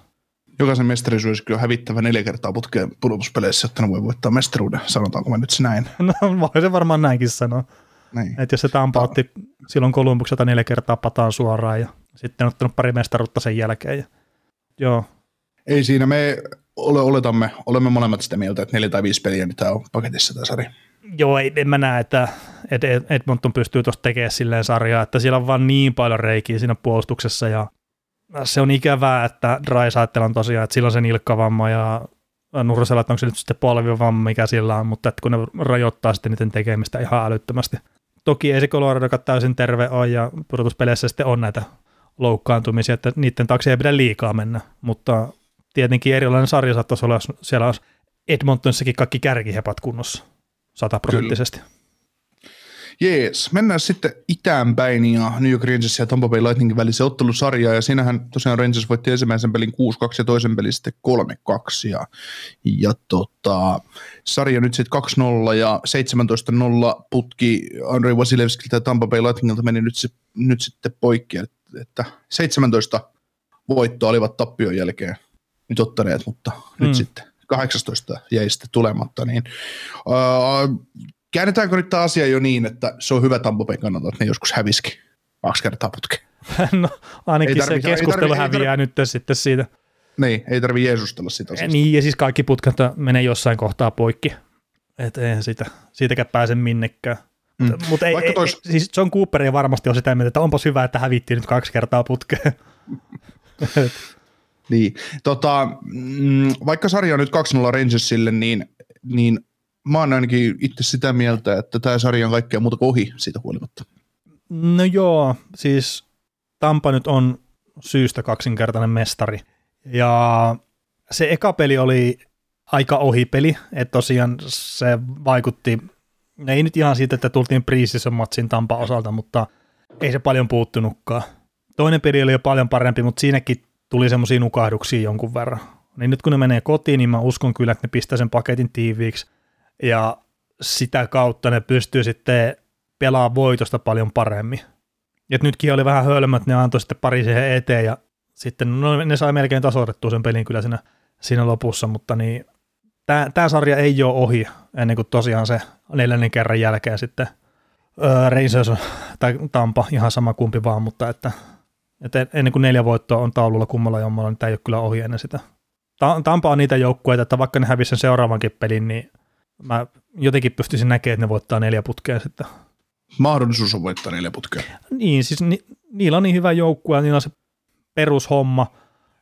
Jokaisen mestari suosikin on hävittävä neljä kertaa putkeen pudotuspeleissä, jotta ne voi voittaa mestaruuden, sanotaanko mä nyt se näin? *laughs* No voi se varmaan näinkin sanoa. Niin. Että jos se Tampa otti silloin Kolumbukselta neljä kertaa pataan suoraan ja sitten on ottanut pari mestaruutta sen jälkeen. Ja, joo. Ei siinä, me ole, oletamme, olemme molemmat sitä mieltä, että neljä tai viisi peliä niin tämä on paketissa tämä sarja. Joo, ei, en mä näe, että Edmonton pystyy tuosta tekemään silleen sarjaa, että siellä on vaan niin paljon reikiä siinä puolustuksessa ja se on ikävää, että Dry on tosiaan, että sillä on se nilkkavamma ja Nursella, että onko se nyt sitten polvivamma, mikä sillä on, mutta että kun ne rajoittaa sitten niiden tekemistä ihan älyttömästi. Toki ei se Colorado täysin terve ole ja pudotuspeleissä sitten on näitä loukkaantumisia, että niiden taakse ei pidä liikaa mennä, mutta tietenkin erilainen sarja saattaisi olla, jos siellä olisi Edmontonissakin kaikki kärkihepat kunnossa sataprosenttisesti. Jees, mennään sitten itäänpäin ja New York Rangers ja Tampa Bay Lightningin välisen ottelusarjaa. Ja siinähän tosiaan Rangers voitti ensimmäisen pelin 6-2 ja toisen pelin sitten 3-2 ja, ja tota, sarja nyt sitten 2-0 ja 17-0 putki Andrei Vasilevskilta ja Tampa Bay Lightningilta meni nyt, nyt sitten poikki, että, että 17 voittoa olivat tappion jälkeen nyt ottaneet, mutta mm. nyt sitten 18 jäi sitten tulematta, niin uh, käännetäänkö nyt tämä asia jo niin, että se on hyvä Tampopen kannalta, että ne joskus häviski kaksi kertaa putkeen? *laughs* no ainakin tarvi, se keskustelu ei tarvi, häviää ei tarvi, nyt sitten siitä. Niin, ei tarvi jeesustella sitä asiasta. Niin, ja siis kaikki putkat menee jossain kohtaa poikki. Että eihän siitä, siitäkään pääse minnekään. Mm. Mutta ei, ei, tois... ei, siis John Cooper ei varmasti ole sitä mieltä, että onpas hyvä, että hävittiin nyt kaksi kertaa putkeen. *laughs* niin, tota, mm, vaikka sarja on nyt 2-0 Rangersille, niin, niin mä oon ainakin itse sitä mieltä, että tämä sarja on kaikkea muuta kuin ohi siitä huolimatta. No joo, siis Tampa nyt on syystä kaksinkertainen mestari. Ja se eka peli oli aika ohipeli, että tosiaan se vaikutti, ei nyt ihan siitä, että tultiin priisissä matsin Tampa osalta, mutta ei se paljon puuttunutkaan. Toinen peli oli jo paljon parempi, mutta siinäkin tuli semmoisia nukahduksia jonkun verran. Niin nyt kun ne menee kotiin, niin mä uskon kyllä, että ne pistää sen paketin tiiviiksi ja sitä kautta ne pystyy sitten pelaamaan voitosta paljon paremmin. Et nytkin oli vähän hölmöt, ne antoi sitten pari siihen eteen ja sitten no, ne sai melkein tasoitettua sen pelin kyllä siinä, siinä lopussa, mutta niin tämä sarja ei ole ohi ennen kuin tosiaan se neljännen kerran jälkeen sitten öö, Rangers tai Tampa, ihan sama kumpi vaan, mutta että, että ennen kuin neljä voittoa on taululla kummalla jommalla, niin tämä ei ole kyllä ohi ennen sitä. Tampa on niitä joukkueita, että vaikka ne hävisivät sen seuraavankin pelin, niin mä jotenkin pystyisin näkemään, että ne voittaa neljä putkea sitten. Mahdollisuus on voittaa neljä putkea. Niin, siis ni, niillä on niin hyvä joukkue, niillä on se perushomma,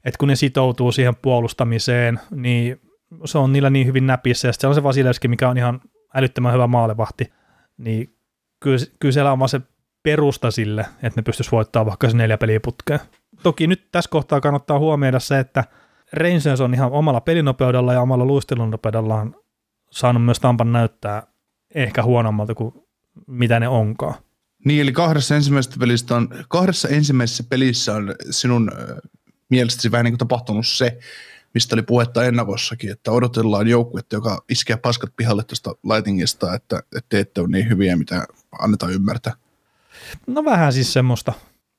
että kun ne sitoutuu siihen puolustamiseen, niin se on niillä niin hyvin näpissä, ja sitten on se Vasilevski, mikä on ihan älyttömän hyvä maalevahti, niin kyllä, kyllä siellä on vaan se perusta sille, että ne pystyisi voittamaan vaikka se neljä peliä putkeen. Toki nyt tässä kohtaa kannattaa huomioida se, että Rangers on ihan omalla pelinopeudella ja omalla luistelunopeudellaan saanut myös Tampan näyttää ehkä huonommalta kuin mitä ne onkaan. Niin, eli kahdessa ensimmäisessä pelissä on, kahdessa ensimmäisessä pelissä on sinun mielestäsi vähän niin kuin tapahtunut se, mistä oli puhetta ennakossakin, että odotellaan joukkuetta, joka iskee paskat pihalle tuosta lightingista, että, että te ette ole niin hyviä, mitä annetaan ymmärtää. No vähän siis semmoista,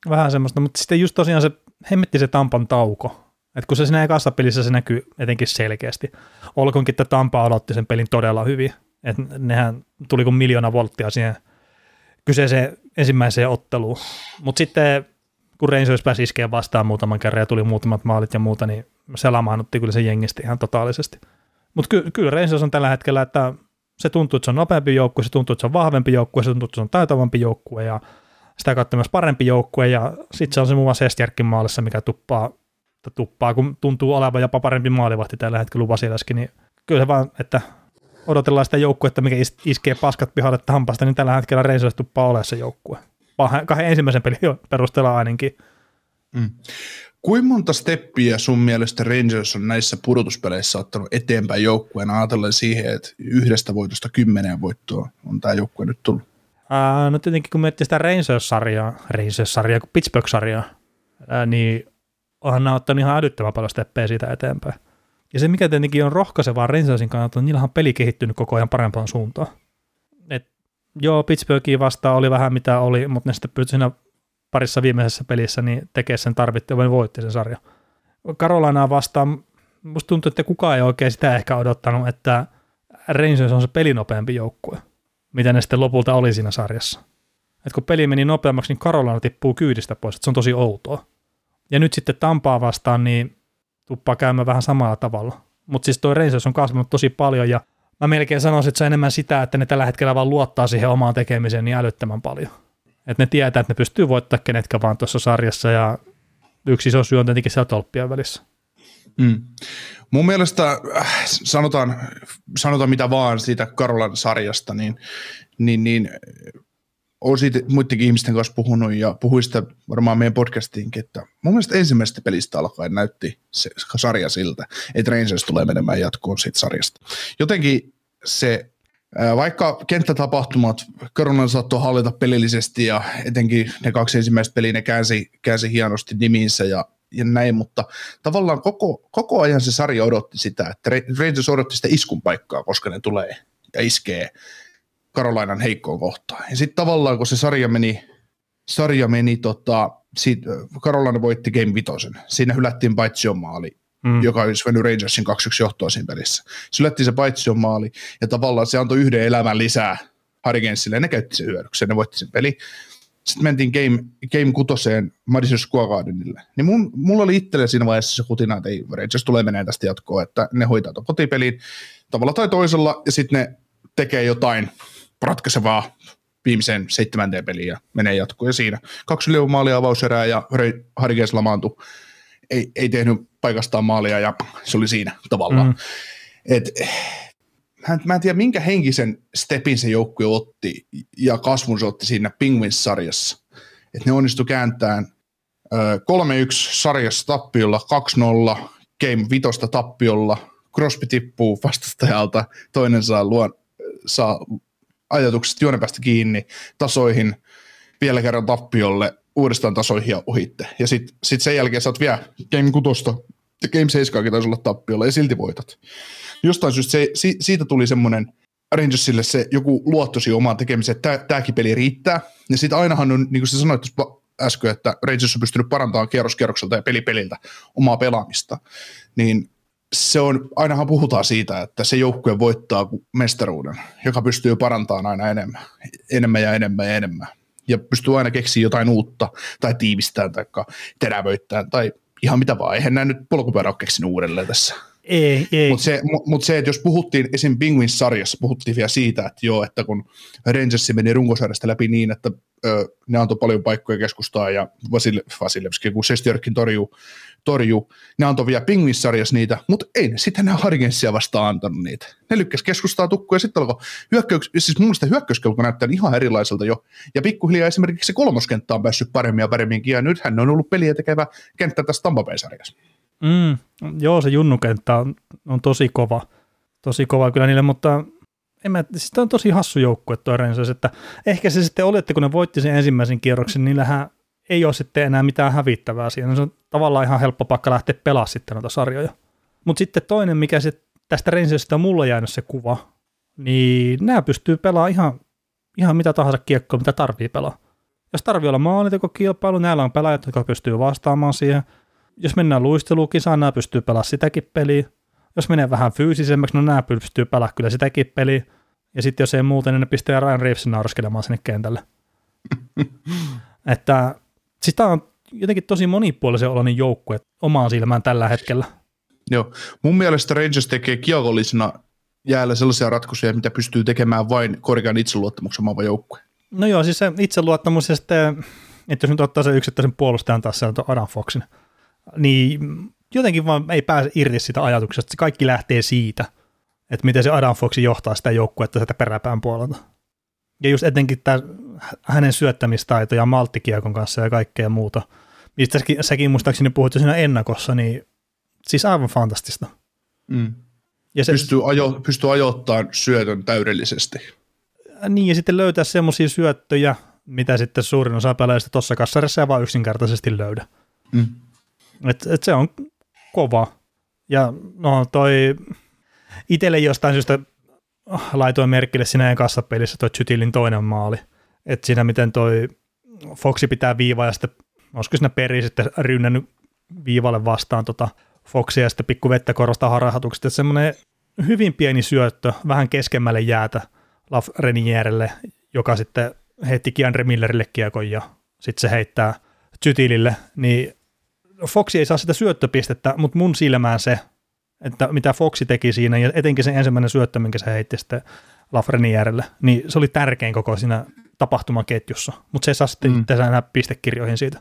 vähän semmoista, mutta sitten just tosiaan se hemmetti se Tampan tauko, et kun se siinä ekassa pelissä se näkyy etenkin selkeästi. Olkoonkin, että Tampa aloitti sen pelin todella hyvin. Et nehän tuli kuin miljoona volttia siihen kyseiseen ensimmäiseen otteluun. Mutta sitten kun Rangers pääsi iskeen vastaan muutaman kerran ja tuli muutamat maalit ja muuta, niin se lamaannutti kyllä se jengistä ihan totaalisesti. Mutta ky- kyllä Rangers on tällä hetkellä, että se tuntuu, että se on nopeampi joukkue, se tuntuu, että se on vahvempi joukkue, se tuntuu, että se on taitavampi joukkue ja sitä kautta myös parempi joukkue ja sitten se on se muun muassa Estjärkin maalissa, mikä tuppaa tuppaa, kun tuntuu olevan jopa parempi maalivahti tällä hetkellä Vasileski, niin kyllä se vaan, että odotellaan sitä joukkuetta, mikä iskee paskat pihalle hampasta, niin tällä hetkellä Reisers tuppaa olemaan se joukkue. kahden ensimmäisen pelin perusteella ainakin. Mm. Kuinka monta steppiä sun mielestä Rangers on näissä pudotuspeleissä ottanut eteenpäin joukkueen ajatellen siihen, että yhdestä voitosta kymmeneen voittoa on tämä joukkue nyt tullut? Ää, no tietenkin kun miettii sitä Rangers-sarjaa, Rangers-sarjaa kuin Pittsburgh-sarjaa, ää, niin onhan nämä ottanut ihan älyttömän paljon steppejä siitä eteenpäin. Ja se, mikä tietenkin on rohkaisevaa Rangersin kannalta, on niillä on peli kehittynyt koko ajan parempaan suuntaan. Et, joo, Pittsburghiin vastaan oli vähän mitä oli, mutta ne sitten pystyi siinä parissa viimeisessä pelissä niin tekee sen tarvittiin, ja voitti sen sarjan. Karolanaa vastaan, musta tuntuu, että kukaan ei oikein sitä ehkä odottanut, että Rangers on se pelinopeampi joukkue, mitä ne sitten lopulta oli siinä sarjassa. Et kun peli meni nopeammaksi, niin Karolana tippuu kyydistä pois, se on tosi outoa. Ja nyt sitten Tampaa vastaan, niin tuppaa käymään vähän samalla tavalla. Mutta siis toi Rangers on kasvanut tosi paljon ja mä melkein sanoisin, että se on enemmän sitä, että ne tällä hetkellä vaan luottaa siihen omaan tekemiseen niin älyttömän paljon. Että ne tietää, että ne pystyy voittamaan kenetkä vaan tuossa sarjassa ja yksi iso syy on tietenkin siellä tolppien välissä. Mm. Mun mielestä äh, sanotaan, sanotaan mitä vaan siitä Karolan sarjasta, niin, niin, niin olen siitä muidenkin ihmisten kanssa puhunut ja puhuin sitä varmaan meidän podcastiinkin, että mun mielestä ensimmäisestä pelistä alkaen näytti se sarja siltä, että Rangers tulee menemään jatkoon siitä sarjasta. Jotenkin se, vaikka kenttätapahtumat Koronan saattoi hallita pelillisesti ja etenkin ne kaksi ensimmäistä peliä ne käänsi, käänsi hienosti nimiinsä ja, ja näin, mutta tavallaan koko, koko ajan se sarja odotti sitä, että Rangers odotti sitä iskun paikkaa, koska ne tulee ja iskee Karolainan heikkoon kohtaan. Ja sitten tavallaan, kun se sarja meni, sarja meni tota, siitä, Karolaina voitti Game Vitosen. Siinä hylättiin Paitsion maali, mm. joka olisi mennyt Rangersin 2-1 johtoa siinä pelissä. Se se Paitsion maali, ja tavallaan se antoi yhden elämän lisää Harigensille, ja ne käytti sen hyödyksi, ne voitti sen peli. Sitten mentiin Game, game kutoseen Madison Square Gardenille. Niin mun, mulla oli itselle siinä vaiheessa se kutina, että ei, Rangers tulee menee tästä jatkoa, että ne hoitaa tuon kotipeliin tavalla tai toisella, ja sitten ne tekee jotain ratkaisevaa viimeiseen seitsemänteen peliin ja menee jatkoon. Ja siinä kaksi maalia avauserää ja Harikes lamaantui. Ei, ei tehnyt paikastaan maalia ja se oli siinä tavallaan. Mm. Et, mä en tiedä, minkä henkisen stepin se joukkue otti ja kasvun se otti siinä Penguins-sarjassa. Et ne onnistu kääntämään 3-1 sarjassa tappiolla, 2-0 Game vitosta tappiolla, Crosby tippuu vastustajalta, toinen saa, luon, saa ajatuksesta juonen päästä kiinni tasoihin, vielä kerran tappiolle, uudestaan tasoihin ja ohitte. Ja sitten sit sen jälkeen sä oot vielä Game 6 ja Game 7 taisi olla tappiolla ja silti voitat. Jostain syystä se, si, siitä tuli semmoinen Rangersille se joku luottosi omaan tekemiseen, että tämäkin peli riittää. Ja sitten ainahan on, niin kuin sä sanoit äsken, että Rangers on pystynyt parantamaan kierroskierrokselta ja pelipeliltä omaa pelaamista. Niin se on, ainahan puhutaan siitä, että se joukkue voittaa mestaruuden, joka pystyy parantamaan aina enemmän, enemmän ja enemmän ja enemmän. Ja pystyy aina keksiä jotain uutta, tai tiivistää, tai terävöittää, tai ihan mitä vaan. Eihän näin nyt polkupyörä ole keksinyt uudelleen tässä. Ei, ei. Mutta se, mut se, että jos puhuttiin esim. Penguins-sarjassa, puhuttiin vielä siitä, että joo, että kun Rangers meni runkosarjasta läpi niin, että ö, ne antoi paljon paikkoja keskustaa ja Vasil, Vasilevski, kun Sestjörkin torjuu torju. Ne antoi vielä Penguins-sarjassa niitä, mutta ei ne sitten enää Hargensia vastaan antanut niitä. Ne lykkäs keskustaa tukkuja ja sitten alkoi hyökkäys, siis mun mielestä hyökkäyskelko näyttää ihan erilaiselta jo. Ja pikkuhiljaa esimerkiksi se kolmoskenttä on päässyt paremmin ja paremminkin ja nythän ne on ollut peliä tekevä kenttä tässä Tampa Bay-sarjassa. Mm, joo, se junnukenttä on, on tosi kova. Tosi kova kyllä niille, mutta en mä, siis on tosi hassu joukkue tuo Rangers, että ehkä se sitten oli, että kun ne voitti sen ensimmäisen kierroksen, niin niillähän ei ole sitten enää mitään hävittävää siinä. Se on tavallaan ihan helppo pakka lähteä pelaamaan sitten noita sarjoja. Mutta sitten toinen, mikä se tästä Rangersista on mulle jäänyt se kuva, niin nämä pystyy pelaamaan ihan, ihan mitä tahansa kiekkoa, mitä tarvii pelaa. Jos tarvii olla kilpailu, näillä on pelaajat, jotka pystyy vastaamaan siihen. Jos mennään luistelukisaan, nämä pystyy pelaamaan sitäkin peliä. Jos menee vähän fyysisemmäksi, no nämä pystyy pelaamaan kyllä sitäkin peliä. Ja sitten jos ei muuten, niin ne pistää Ryan Reevesin nauraskelemaan sinne kentälle. *laughs* että Siis tämä on jotenkin tosi monipuolisen oloinen joukkue omaan silmään tällä hetkellä. Joo. Mun mielestä Rangers tekee kiekollisena jäällä sellaisia ratkaisuja, mitä pystyy tekemään vain korkean itseluottamuksen maava joukkue. No joo, siis se itseluottamus ja sitten, että jos nyt ottaa sen yksittäisen puolustajan taas sieltä Adam Foxin, niin jotenkin vaan ei pääse irti sitä ajatuksesta, se kaikki lähtee siitä, että miten se Adam Fox johtaa sitä joukkuetta sieltä peräpään puolelta. Ja just etenkin tämä hänen syöttämistaitoja malttikiekon kanssa ja kaikkea muuta. Mistä säkin, säkin muistaakseni puhuit siinä ennakossa, niin siis aivan fantastista. Mm. Ja se, Pystyy, ajo, pystyy ajoittamaan syötön täydellisesti. Niin, ja sitten löytää semmoisia syöttöjä, mitä sitten suurin osa pelaajista tuossa kassarissa ei vaan yksinkertaisesti löydä. Mm. Et, et se on kova. Ja no toi itselle jostain syystä laitoin merkille siinä ekassa pelissä toi Chytilin toinen maali. Että siinä miten toi Foxi pitää viivaa ja sitten olisiko siinä peri sitten rynnännyt viivalle vastaan tota Foxia ja sitten pikku vettä korostaa harhatukset. Että semmoinen hyvin pieni syöttö vähän keskemmälle jäätä Laf Renierelle, joka sitten heitti Kianre Millerille kiekon ja sitten se heittää Chytilille, niin Foxi ei saa sitä syöttöpistettä, mutta mun silmään se, että mitä Foxi teki siinä, ja etenkin se ensimmäinen syöttö, minkä se heitti sitten Lafrenierelle, niin se oli tärkein koko siinä tapahtumaketjussa, mutta se ei saa sitten mm. enää pistekirjoihin siitä.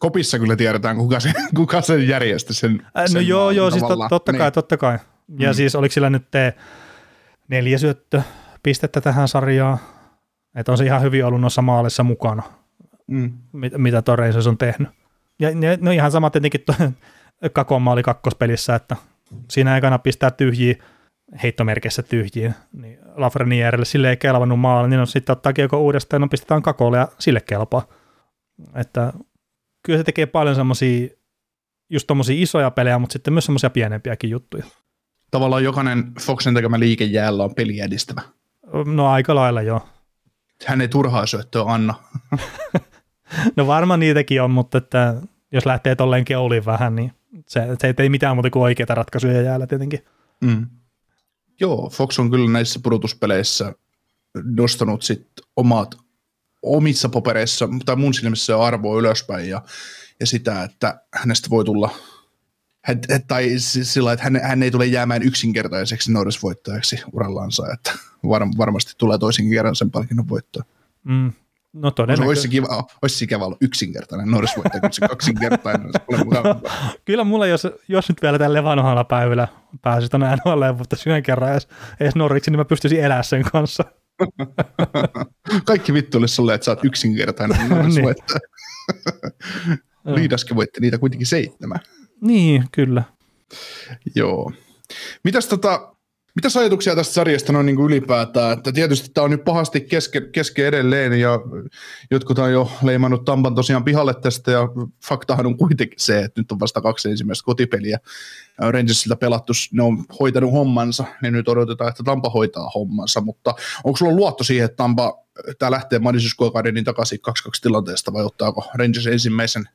Kopissa kyllä tiedetään, kuka, se, *laughs* kuka sen järjesti sen. Äh, no sen joo, joo, siis tot, totta kai, Niin. totta kai. Ja Mm. siis oliko sillä nyt te neljä syöttö pistettä tähän sarjaan, että on se ihan hyvin ollut noissa maalissa mukana, Mm. mit, mitä tuo Reisers on tehnyt. Ja ne, no ihan sama tietenkin tuo *laughs* Kakon maali kakkospelissä, että siinä ekana pistää tyhjiä, heittomerkissä tyhjiä, niin Lafrenierelle sille ei kelvannut maali, niin no sitten ottaa kiekko uudestaan, no pistetään kakolle ja sille kelpaa. Että kyllä se tekee paljon semmoisia just tommosia isoja pelejä, mutta sitten myös semmoisia pienempiäkin juttuja. Tavallaan jokainen Foxen tekemä liike jäällä on peliä edistävä. No aika lailla joo. Hän ei turhaa syöttöä anna. *laughs* No varmaan niitäkin on, mutta että jos lähtee tolleen keuliin vähän, niin se, se ei mitään muuta kuin oikeita ratkaisuja jäällä tietenkin. Mm. Joo, Fox on kyllä näissä pudotuspeleissä nostanut sit omat omissa papereissa, tai mun silmissä jo arvoa ylöspäin ja, ja sitä, että hänestä voi tulla, hän, tai sillä, että hän, hän ei tule jäämään yksinkertaiseksi Norris-voittajaksi urallansa, että var, varmasti tulee toisenkin kerran sen palkinnon voittoa. Mm. No Olisi, todennäköisesti. olisi, kiva, olisi kiva olla yksinkertainen Norris-voittaja, kun se kaksinkertainen olisi. *laughs* Kyllä mulla, jos, jos nyt vielä tälle vanhalla päivällä pääsisi tuonne NHL, mutta yhden kerran edes, edes Norriksi, niin mä pystyisin elää sen kanssa. *laughs* Kaikki vittu olisi sulle, että sä oot yksinkertainen *laughs* Norris-voittaja. Liidaskin voitti niitä kuitenkin seitsemän. Niin, kyllä. Joo. Mitäs tota, mitäs ajatuksia tästä sarjasta noin niin ylipäätään? Että tietysti tämä on nyt pahasti kesken, kesken edelleen ja jotkut on jo leimannut Tampan tosiaan pihalle tästä ja faktahan on kuitenkin se, että nyt on vasta kaksi ensimmäistä kotipeliä Rangersilta pelattu, ne on hoitanut hommansa, niin nyt odotetaan, että Tampa hoitaa hommansa, mutta onko sulla luotto siihen, että Tampa tämä lähtee Madison Square Gardenin takaisin 2-2 tilanteesta vai ottaako Rangers ensimmäisen,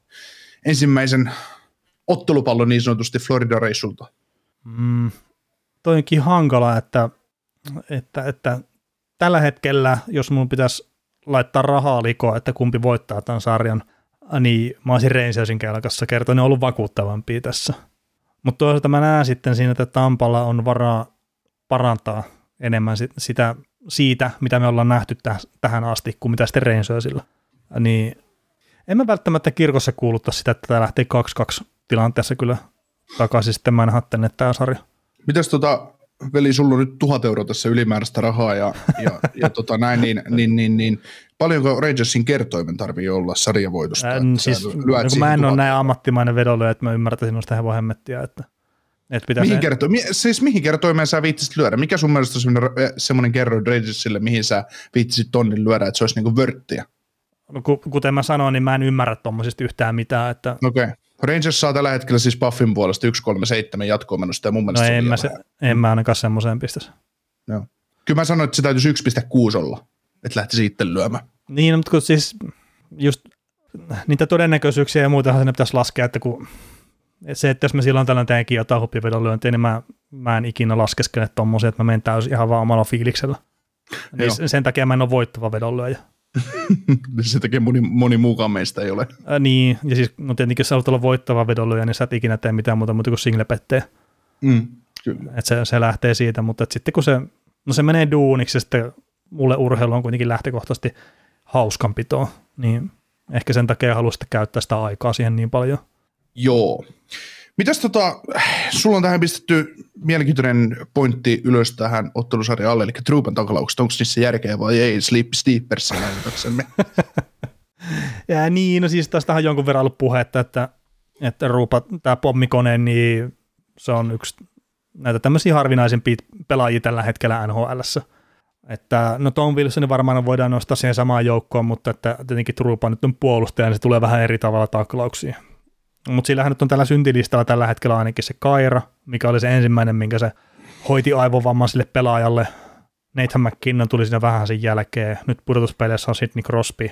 ensimmäisen ottelupallon niin sanotusti Florida-reissulta? Mm, toi onkin hankala, että, että, että tällä hetkellä, jos mun pitäisi laittaa rahaa likoon, että kumpi voittaa tämän sarjan, niin mä olisin Rangersin kelkassa kertoa, ne on ollut vakuuttavampia tässä. Mutta toisaalta mä näen sitten siinä, että Tampalla on varaa parantaa enemmän sit- sitä, siitä, mitä me ollaan nähty täh- tähän asti, kuin mitä sitten Rangersilla. Niin en mä välttämättä kirkossa kuulutta sitä, että tämä lähtee 2-2 tilanteessa kyllä takaisin sitten Manhattan, että tämä sarja. Mitäs tota, veli, sulla on nyt tuhat euroa tässä ylimääräistä rahaa ja, ja, ja *laughs* tota näin, niin, niin, niin, niin, paljonko Rangersin kertoimen tarvii olla sarjavoitosta? Sä siis, no, kun mä en ole näin ammattimainen vedolle, että mä ymmärtäisin noista hevon hemmettiä, että, että pitäisi, Mihin, kerto, mi, siis mihin kertoimeen sä viittisit lyödä? Mikä sun mielestä on semmoinen, semmoinen kerroin Rangersille, mihin sä viittisit tonnin lyödä, että se olisi niinku vörttiä? no, ku- kuten mä sanoin, niin mä en ymmärrä tuommoisista yhtään mitään, että Okei. Okay. Rangers saa tällä hetkellä siis Buffin puolesta 137 jatkoon menosta ja mun no mielestä se on en mä, se, en mä ainakaan semmoiseen pistäisi. Joo. Kyllä mä sanoin, että se täytyisi 1,6 olla, että lähtisi itse lyömään. Niin, mutta kun siis just niitä todennäköisyyksiä ja muuta sinne pitäisi laskea, että kun se, että jos mä silloin tällöin teenkin jotain huppivedonlyöntiä, niin mä, mä en ikinä laskeskele tommosia, että mä menen täysin ihan vaan omalla fiiliksellä. Niin sen takia mä en ole voittava vedonlyöjä. *laughs* Se tekee moni, moni muukaan meistä ei ole. Ää, niin, ja siis no tietenkin jos sä haluat olla voittava vedonlyöjä, niin sä et ikinä tee mitään muuta, muuta kuin singlepetteä. Mm, kyllä. Että se, se lähtee siitä, mutta et sitten kun se, no se menee duuniksi ja sitten mulle urheilu on kuitenkin lähtökohtaisesti hauskanpitoa, niin ehkä sen takia haluan sitten käyttää sitä aikaa siihen niin paljon. Joo. Mitäs tota, sulla on tähän pistetty mielenkiintoinen pointti ylös tähän ottelusarjan alle, eli Truupan taklaukset, onko niissä järkeä vai ei, Sleep Steepers näytäksemme? *laughs* ja niin, no siis tästähän on jonkun verran ollut puhetta, että, että Ruupa, tämä pommikone, niin se on yksi näitä tämmöisiä harvinaisempia pelaajia tällä hetkellä NHLssä. Että no Tom Wilson varmaan voidaan nostaa siihen samaan joukkoon, mutta että tietenkin Truupa nyt on puolustaja, niin se tulee vähän eri tavalla taklauksiin. Mutta sillähän nyt on tällä syntilistalla tällä hetkellä ainakin se Kaira, mikä oli se ensimmäinen, minkä se hoiti aivovamman sille pelaajalle. Nathan McKinnon tuli siinä vähän sen jälkeen. Nyt pudotuspeleissä on Sidney Crosby.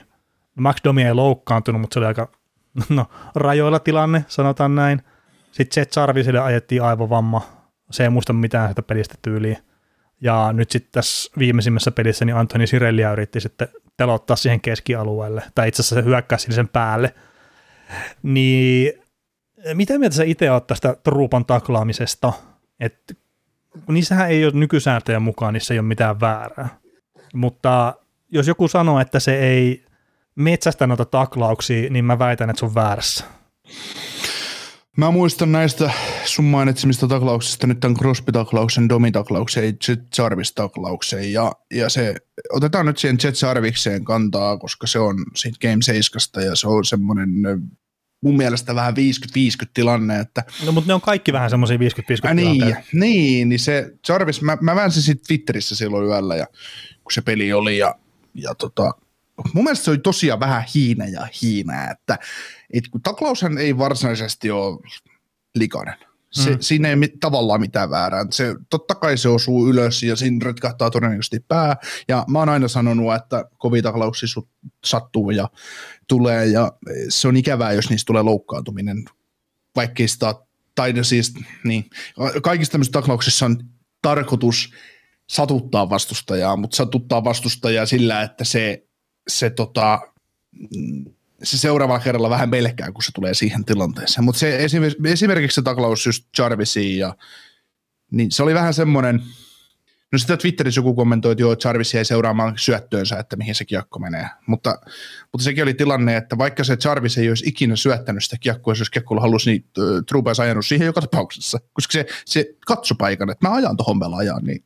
Max Domi ei loukkaantunut, mutta se oli aika *laughs* no, rajoilla tilanne, sanotaan näin. Sitten Jet Jarvisille ajettiin aivovamma. Se ei muista mitään sitä pelistä tyyliä. Ja nyt sitten tässä viimeisimmässä pelissä niin Antoni Sirellia yritti sitten telottaa siihen keskialueelle, tai itse asiassa se hyökkäsi sen päälle. Niin mitä mieltä sä itse oot tästä truupan taklaamisesta? Että niissähän ei ole nykysääntöjä mukaan, niissä ei ole mitään väärää. Mutta jos joku sanoo, että se ei metsästä noita taklauksia, niin mä väitän, että se on väärässä. Mä muistan näistä sun mainitsemista taklauksista nyt tämän Crosby-taklauksen, Domi-taklauksen Jet Jarvis-taklauksen. Ja, ja se, otetaan nyt siihen Jet Jarvikseen kantaa, koska se on siitä Game 7 ja se on semmoinen mun mielestä vähän 50-50 tilanne. Että, no mutta ne on kaikki vähän semmoisia 50-50 äh, niin, niin, niin se Jarvis, mä, mä väänsin sitten Twitterissä silloin yöllä, ja, kun se peli oli, ja, ja tota, mun mielestä se oli tosiaan vähän hiina ja hiinää, että et kun taklaushan ei varsinaisesti ole likainen. Se, mm. Siinä ei mit, tavallaan mitään väärää. Se, totta kai se osuu ylös ja siinä retkahtaa todennäköisesti pää. Ja mä oon aina sanonut, että kovia taklauksia sattuu ja tulee ja se on ikävää, jos niistä tulee loukkaantuminen. Vaikkei sitä, tai siis, niin, kaikissa tämmöisissä taklauksissa on tarkoitus satuttaa vastustajaa, mutta satuttaa vastustajaa sillä, että se, se tota, se seuraavalla kerralla vähän melkää, kun se tulee siihen tilanteeseen. Mutta se esimerkiksi se taklaus just Jarvisiin, ja, niin se oli vähän semmoinen, no sitä Twitterissä joku kommentoi, että joo, Jarvis jäi seuraamaan syöttöönsä, että mihin se kiekko menee. Mutta, mutta sekin oli tilanne, että vaikka se Jarvis ei olisi ikinä syöttänyt sitä kiekkoa, jos kiekkoilla halusi, niin olisi ajanut siihen joka tapauksessa. Koska se, se katsopaikan, että mä ajan tuohon ajaa, niin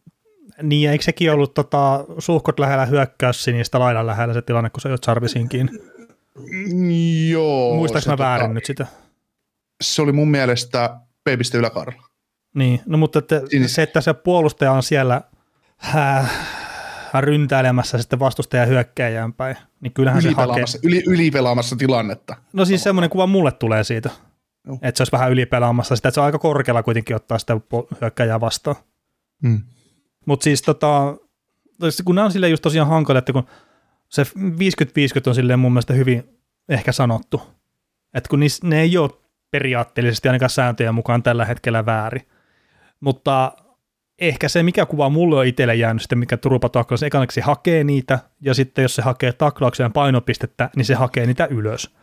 niin, ja eikö sekin ollut tota, suhkot lähellä hyökkäys sinistä laidan lähellä se tilanne, kun se jo Jarvisinkin? Joo. Muistaaks mä väärin tota, nyt sitä? Se oli mun mielestä P-piste yläkarla. Niin, no mutta että se, että se puolustaja on siellä äh, ryntäilemässä sitten vastustaja hyökkäjään päin, niin kyllähän se hakee. Yli, ylipelaamassa tilannetta. No siis semmoinen kuva mulle tulee siitä, Joo. että se olisi vähän ylipelaamassa sitä, että se on aika korkealla kuitenkin ottaa sitä hyökkäjää vastaan. Hmm. Mutta siis tota, kun nämä on silleen just tosiaan hankala, että kun se 50-50 on silleen mun mielestä hyvin ehkä sanottu. Että kun niis, ne ei ole periaatteellisesti ainakaan sääntöjen mukaan tällä hetkellä väärin. Mutta ehkä se, mikä kuva mulle on itselle jäänyt sitten, mikä Turupa taklaus, ekaneksi hakee niitä, ja sitten jos se hakee taklauksen painopistettä, niin se hakee niitä ylös.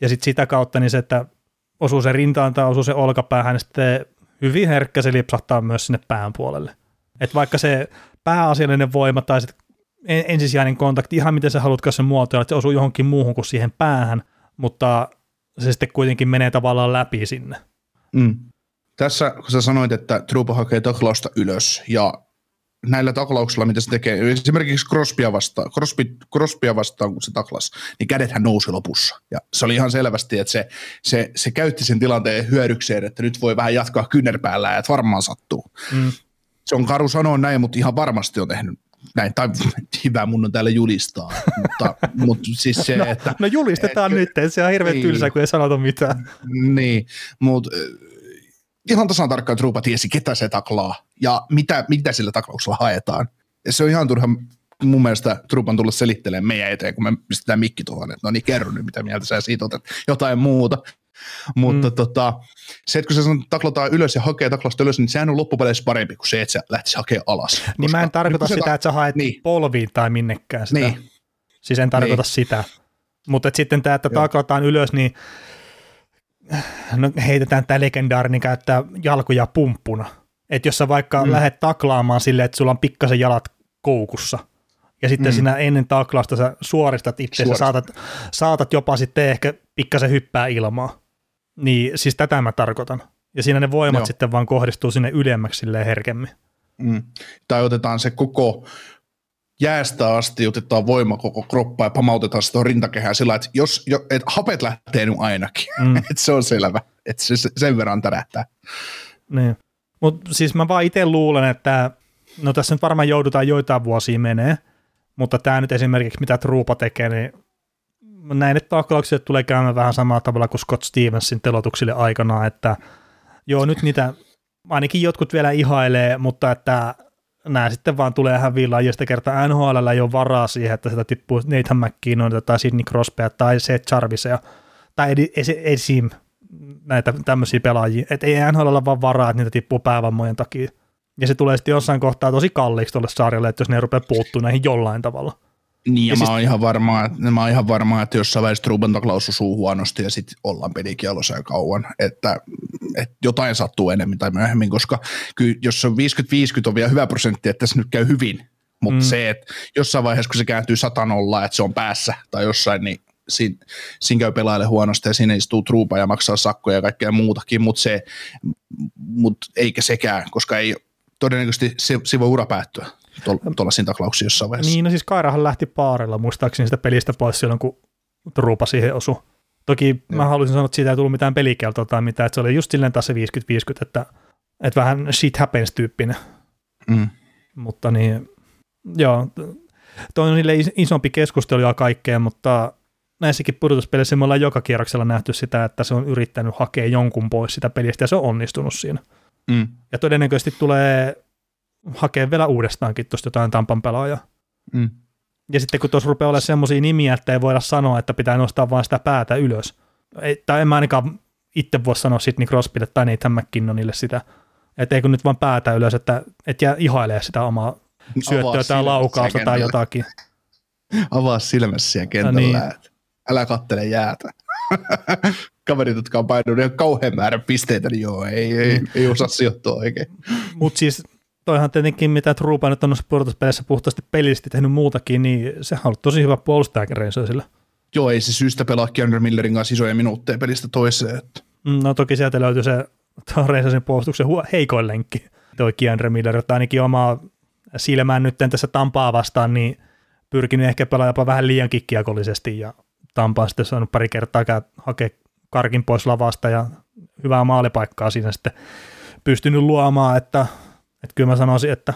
Ja sitten sitä kautta niin se, että osuu se rintaan tai osuu se olkapäähän, niin sitten hyvin herkkä se lipsahtaa myös sinne pään puolelle. Että vaikka se pääasiallinen voima tai sitten ensisijainen kontakti, ihan miten sä haluatko sen muotoilla, että se osuu johonkin muuhun kuin siihen päähän, mutta se sitten kuitenkin menee tavallaan läpi sinne. Mm. Tässä kun sä sanoit, että Trupa hakee taklausta ylös ja näillä taklauksilla, mitä se tekee, esimerkiksi Crosbya vastaan, Crosby, Crosbya vastaan, kun se taklas, niin kädethän nousi lopussa. Ja se oli ihan selvästi, että se, se, se käytti sen tilanteen hyödykseen, että nyt voi vähän jatkaa kynnerpäällä ja että varmaan sattuu. Mm. Se on karu sanoa näin, mutta ihan varmasti on tehnyt näin, tai *laughs* hyvä mun on täällä julistaa, mutta, *laughs* mutta siis se, no, että... No julistetaan et, nyt, se on hirveän niin, tylsä, kun ei sanota mitään. Niin, mutta ihan tasan tarkkaan Trupa tiesi, ketä se taklaa ja mitä, mitä sillä taklauksella haetaan. Ja se on ihan turha mun mielestä Trupan tulla selittelemään meidän eteen, kun me pistetään mikki tuohon, että no niin kerro nyt, mitä mieltä sä siitä otat, jotain muuta. Mutta mm. tota, se, että kun se taklataan ylös ja hakee taklasta ylös, niin sehän on loppupeleissä parempi kuin se, että sä lähtisi hakemaan alas. Koska niin mä en tarkoita sitä, ta- että sä haet niin. polviin tai minnekään sitä. Niin. Siis en tarkoita niin. sitä. Mutta sitten tämä, että taklataan ylös, niin no, heitetään tämä legendaarinen käyttää jalkoja pumppuna. Että jos sä vaikka mm. lähdet taklaamaan silleen, että sulla on pikkasen jalat koukussa, ja sitten mm. sinä ennen taklausta sä suoristat itse, saatat, saatat jopa sitten ehkä pikkasen hyppää ilmaa, niin siis tätä mä tarkoitan. Ja siinä ne voimat Joo. sitten vaan kohdistuu sinne ylemmäksi herkemmin. Mm. Tai otetaan se koko jäästä asti, otetaan voima koko kroppa ja pamautetaan sitä rintakehää sillä, että jos, jo, et hapet lähtee nyt ainakin, Mm. *laughs* että se on selvä, että se se- sen verran tärähtää. Niin. Mutta siis mä vaan itse luulen, että no tässä nyt varmaan joudutaan joitain vuosia menee, mutta tämä nyt esimerkiksi mitä Truupa tekee, niin näin, että taklauksille tulee käymään vähän samalla tavalla kuin Scott Stevensin telotuksille aikanaan, että joo nyt niitä ainakin jotkut vielä ihailee, mutta että nämä sitten vaan tulee häviillä ja sitä kertaa NHL ei ole varaa siihen, että sitä tippuu Nathan McKinnon tai Sidney Crosbya tai Seth Jarvisea tai esim. näitä tämmöisiä pelaajia, että ei NHL ole vaan varaa, että niitä tippuu päävammojen takia. Ja se tulee sitten jossain kohtaa tosi kalliiksi tuolle sarjalle, että jos ne rupeaa puuttuu näihin jollain tavalla. Niin, ja, Ja mä, siis- oon ihan varma, että, mä oon ihan varma, että jossain vaiheessa Truben taklaus osuu huonosti ja sitten ollaan pelikielossa ja kauan, että, että jotain sattuu enemmän tai myöhemmin, koska kyllä jos se on 50-50 on vielä hyvä prosentti, että tässä nyt käy hyvin, mutta Mm. mm. se, että jossain vaiheessa kun se kääntyy satanolla, että se on päässä tai jossain, niin siinä, siinä käy pelaajalle huonosti ja siinä istuu truupa ja maksaa sakkoja ja kaikkea muutakin, mutta se, mut eikä sekään, koska ei todennäköisesti se, se voi ura päättyä tuollaisiin taklauksiin jossain vaiheessa. Niin, no siis Kairahan lähti paarella muistaakseni sitä pelistä pois silloin, kun Truupa siihen osui. Toki mä Joo. haluaisin sanoa, että siitä ei tullut mitään pelikeltoa tai mitään, että se oli just silleen taas se 50-50, että, että vähän shit happens tyyppinen. Mm. Mutta niin, joo, toi on niille is- isompi keskustelu ja kaikkea, mutta näissäkin pudotuspeleissä me ollaan joka kierroksella nähty sitä, että se on yrittänyt hakea jonkun pois sitä pelistä ja se on onnistunut siinä. Mm. Ja todennäköisesti tulee hakea vielä uudestaankin tuosta jotain Tampan pelaajaa. Mm. Ja sitten kun tuossa rupeaa olemaan semmoisia nimiä, että ei voida sanoa, että pitää nostaa vain sitä päätä ylös. Ei, tai en mä ainakaan itse voi sanoa Sidney Crosbylle tai Nathan McKinnonille sitä, että ei kun nyt vaan päätä ylös, että et jää ihailee sitä omaa syöttöä tai laukausta tai jotakin. *laughs* Avaa silmässä siellä kentällä. Niin. niin. Älä kattele jäätä. *laughs* Kaverit, jotka on painunut ihan kauhean määrän pisteitä, niin joo, ei, ei, ei osaa sijoittua oikein. Mutta siis toihan tietenkin, mitä Truupa nyt on noissa pudotuspeleissä puhtaasti pelillisesti tehnyt muutakin, niin sehän on ollut tosi hyvä puolustajakin Rangersille. Joo, ei se syystä pelaa Keanu Millerin kanssa isoja minuutteja pelistä toiseen. Että. Mm, No toki sieltä löytyy se Rangersin puolustuksen heikoin lenkki, toi Keandre Miller, jota ainakin omaa silmään nyt tässä Tampaa vastaan, niin pyrkinyt ehkä pelaa jopa vähän liian kikkiakollisesti ja Tampa on sitten saanut pari kertaa hakea karkin pois lavasta ja hyvää maalipaikkaa siinä sitten pystynyt luomaan, että, että kyllä mä sanoisin, että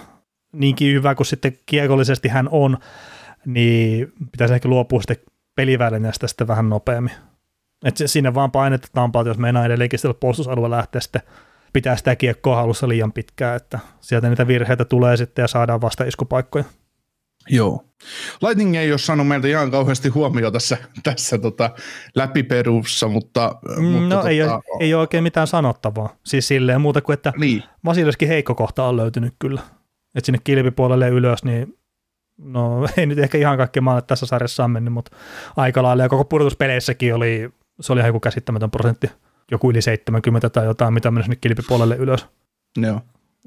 niinkin hyvä kuin sitten kiekollisesti hän on, niin pitäisi ehkä luopua sitten pelivälineestä sitten vähän nopeammin. Et se- sinne vaan painetta Tampaa, jos meinaa edelleenkin sillä puolustusalueella lähteä sitten pitää sitä kiekkoa halussa liian pitkään, että sieltä niitä virheitä tulee sitten ja saadaan vasta iskupaikkoja. Joo. Lightning ei ole saanut meiltä ihan kauheasti huomioon tässä, tässä tota, läpiperussa, mutta... Mm, mutta no ei, tota, ole, ei ole oikein mitään sanottavaa. Siis silleen muuta kuin, että Niin, Vasilevskin heikko kohta on löytynyt kyllä. Että sinne kilpipuolelle ylös, niin no *laughs* ei nyt ehkä ihan kaikki maalle tässä sarjassa on mennyt, mutta aika lailla ja koko pudotuspeleissäkin oli, se oli ihan joku käsittämätön prosentti, joku yli 70 tai jotain, mitä meni sinne kilpipuolelle ylös. joo.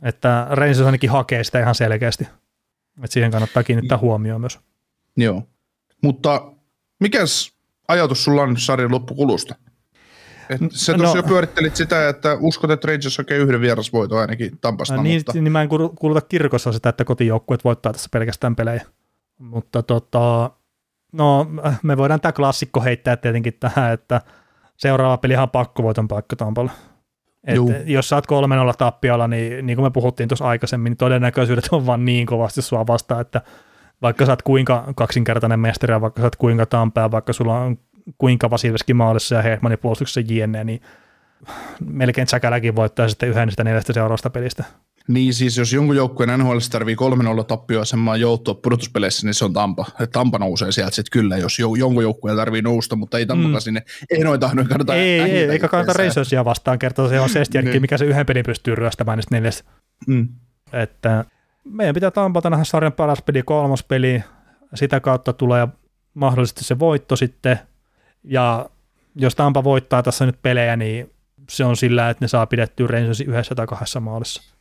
Että Rangers ainakin hakee sitä ihan selkeästi. Että siihen kannattaa kiinnittää huomioon myös. Joo. Mutta mikäs ajatus sulla on sarjan loppukulusta? Et sä No- jo pyörittelit sitä, että uskot, että Rangers hakee yhden vierasvoiton ainakin Tampasta, No, niin, mutta niin mä en kuulu- kuuluta kirkossa sitä, että kotijoukkueet voittaa tässä pelkästään pelejä. Mutta tota, no me voidaan tämä klassikko heittää tietenkin tähän, että seuraava peli on pakkovoiton paikka Tampalle. Et jos sä oot 3-0 tappiolla, niin niin kuin me puhuttiin tuossa aikaisemmin, niin todennäköisyydet on vaan niin kovasti sua vastaan, että vaikka sä oot kuinka kaksinkertainen mestari ja vaikka sä oot kuinka Tampea, vaikka sulla on kuinka Vasilevski maalissa ja Hedmanin puolustuksessa jne, niin melkein Säkäläkin voittaa sitten yhden niistä neljästä seuraavasta pelistä. Niin siis jos jonkun joukkueen NHL tarvii 3-0 tappioasemaa joutua pudotuspeleissä, niin se on Tampa. Et Tampa nousee sieltä sitten kyllä, jos jo, jonkun joukkueen tarvii nousta, mutta ei Tampakaan Mm. sinne ehdoin tahdoin kannata Ei, ei, eikä kannata. Rangersia vastaan kertoa, se on Sestjärki, Niin. mikä se yhden pelin pystyy ryöstämään niistä neljästä. Mm. Että meidän pitää Tampalta nähdä sarjan paras peli, kolmas peli, sitä kautta tulee mahdollisesti se voitto sitten, ja jos Tampa voittaa tässä nyt pelejä, niin se on sillä, että ne saa pidettyä Rangersin yhdessä tai kahdessa maalissa.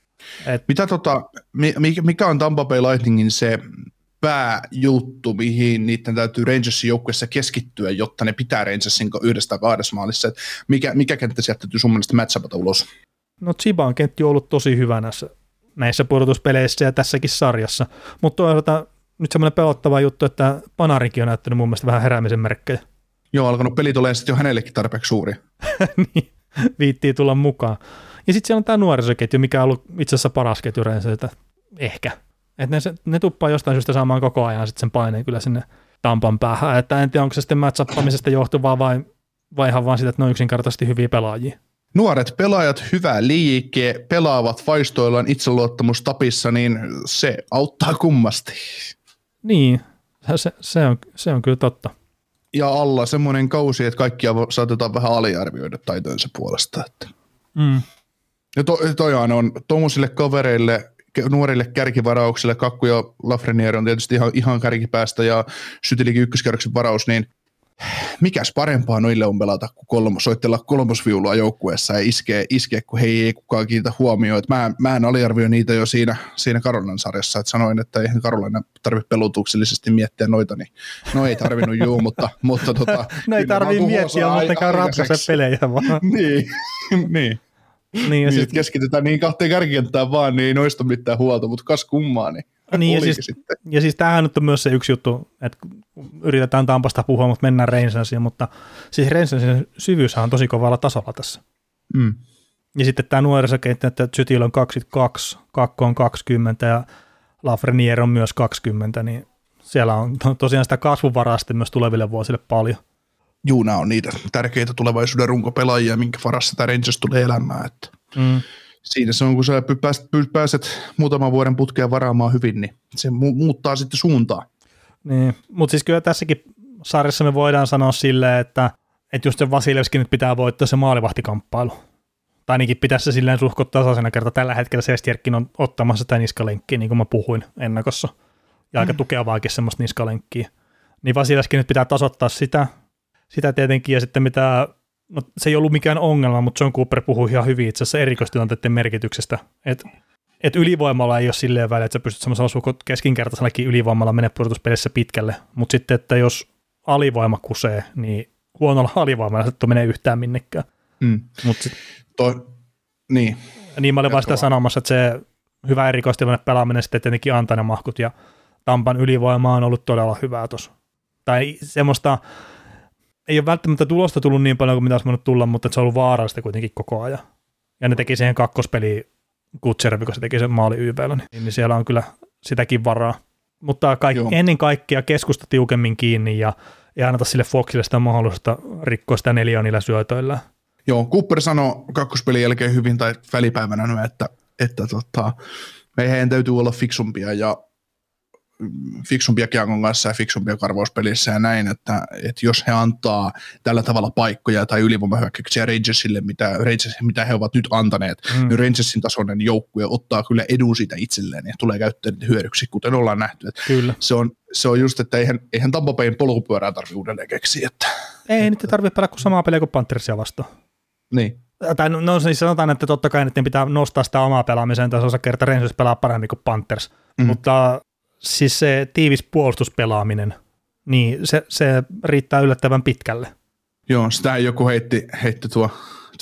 Et, Mitä tota, mi- mi- mikä on Tampa Bay Lightningin se pääjuttu, mihin niiden täytyy Rangersin joukkueessa keskittyä, jotta ne pitää Rangersin yhdestä tai kahdessa maalissa? Et mikä, mikä kenttä sieltä täytyy sun mielestä matchapata ulos? No Chiba on kenttä ollut tosi hyvä näissä, näissä pudotuspeleissä ja tässäkin sarjassa, mutta toisaalta nyt semmoinen pelottava juttu, että Panarinkin on näyttänyt mun mielestä vähän heräämisen merkkejä. Joo, alkanut pelit olemaan sitten jo hänellekin tarpeeksi suuri. *laughs* niin, viittii tulla mukaan. Ja sitten siellä on tämä nuorisoketju, mikä on ollut itse asiassa paras ketju että ehkä. Että ne, ne tuppaa jostain syystä saamaan koko ajan sitten sen paineen kyllä sinne Tampan päähän. Että en tiedä, onko se sitten matchappamisesta johtuvaa vai, vai ihan vaan sitä, että ne on yksinkertaisesti hyviä pelaajia. Nuoret pelaajat, hyvä liike, pelaavat vaistoillaan itseluottamus tapissa, niin se auttaa kummasti. Niin, se, se, on, se on kyllä totta. Ja alla semmoinen kausi, että kaikkia saatetaan vähän aliarvioida taitojensa puolesta. Että. Mm. Ja to, tojaan on tuommoisille kavereille, nuorille kärkivarauksille, Kakku ja Lafreniere on tietysti ihan, ihan kärkipäästä ja Sytilikin ykköskerroksen varaus, niin mikäs parempaa noille on pelata kuin kolmos, soitella kolmosviulua joukkueessa ja iskee, iskee kun hei ei kukaan kiinnitä huomioon. Että mä, mä en aliarvioi niitä jo siinä, siinä Karolinan sarjassa, että sanoin, että eihän Karolina tarvitse pelutuksellisesti miettiä noita, niin no ei tarvinnut juu, mutta, mutta tota, *laughs* no ei tarvitse miettiä, mutta käy ratkaise pelejä vaan. *laughs* niin, *laughs* niin. Niin, ja niin sit... keskitytään niin kahteen kärkikenttään vaan, niin ei noista mitään huolta, mutta kas kummaa, niin niin, ja siis, sitten. ja siis tämähän nyt on myös se yksi juttu, että yritetään Tampasta puhua, mutta mennään Reinsensiin, mutta siis Reinsensin syvyys on tosi kovalla tasolla tässä. Mm. Ja sitten tämä nuorisokenttä, että Zytil on 22, Kakko on 20 ja Lafreniere on myös 20, niin siellä on tosiaan sitä kasvuvaraa sitten myös tuleville vuosille paljon. Juu, nämä on niitä tärkeitä tulevaisuuden runkopelaajia, minkä varassa tämä Rangers tulee elämään. Että. Mm siinä se on, kun sä pääset, pääset muutaman vuoden putkeen varaamaan hyvin, niin se mu- muuttaa sitten suuntaa. Niin, mutta siis kyllä tässäkin sarjassa me voidaan sanoa silleen, että, että just se Vasilevski nyt pitää voittaa se maalivahtikamppailu. Tai ainakin pitäisi se silleen suhkot tasaisena kerta. Tällä hetkellä Sestjerkkin on ottamassa sitä niskalenkkiä, niin kuin mä puhuin ennakossa. Ja aika mm. tukevaakin semmoista niskalenkkiä. Niin Vasilevski nyt pitää tasoittaa sitä, sitä tietenkin, ja sitten mitä no, se ei ollut mikään ongelma, mutta John Cooper puhui ihan hyvin itse asiassa erikoistilanteiden merkityksestä, että et ylivoimalla ei ole silleen väliä, että sä pystyt semmoisella keskinkertaisellakin ylivoimalla mennä pudotuspelissä pitkälle, mutta sitten, että jos alivoima kusee, niin huonolla alivoimalla se menee yhtään minnekään. Mm. Mut sit, Toi, niin. Niin mä olin vaan sitä sanomassa, että se hyvä erikoistilanne pelaaminen sitten tietenkin antaa ne mahkut, ja Tampan ylivoima on ollut todella hyvää tuossa. Tai semmoista, ei ole välttämättä tulosta tullut niin paljon kuin mitä olisi voinut tulla, mutta se on ollut vaarallista kuitenkin koko ajan. Ja ne teki siihen kakkospeliin Kutservi, kun se teki sen maali YVllä, niin, niin siellä on kyllä sitäkin varaa. Mutta kaik, ennen kaikkea keskusta tiukemmin kiinni ja ei anneta sille Foxille sitä mahdollisuutta rikkoa sitä neljä niillä syötöillä. Joo, Cooper sanoi kakkospelin jälkeen hyvin tai välipäivänä, että, että tota, meidän täytyy olla fiksumpia ja fiksumpia Kiakon kanssa ja fiksumpia karvauspelissä ja näin, että, että jos he antaa tällä tavalla paikkoja tai ylivoimahyökkäyksiä Rangersille, mitä, Rangers, mitä he ovat nyt antaneet, mm. niin Rangersin tasoinen joukkue ottaa kyllä edun siitä itselleen ja tulee käyttää niitä hyödyksi, kuten ollaan nähty. Että kyllä. Se, on, se on just, että eihän, eihän Tampa Bayn polkupyörää tarvitse uudelleen keksiä. Että, ei nyt tarvitse pelaa kuin samaa peliä kuin Panthersia vastaan. Niin. Tai no, no siis sanotaan, että totta kai että pitää nostaa sitä omaa pelaamiseen tasonsa kerta Rangers pelaa paremmin kuin Panthers, mm. mutta siis se tiivis puolustuspelaaminen, niin se, se riittää yllättävän pitkälle. Joo, sitä joku heitti, heitti tuo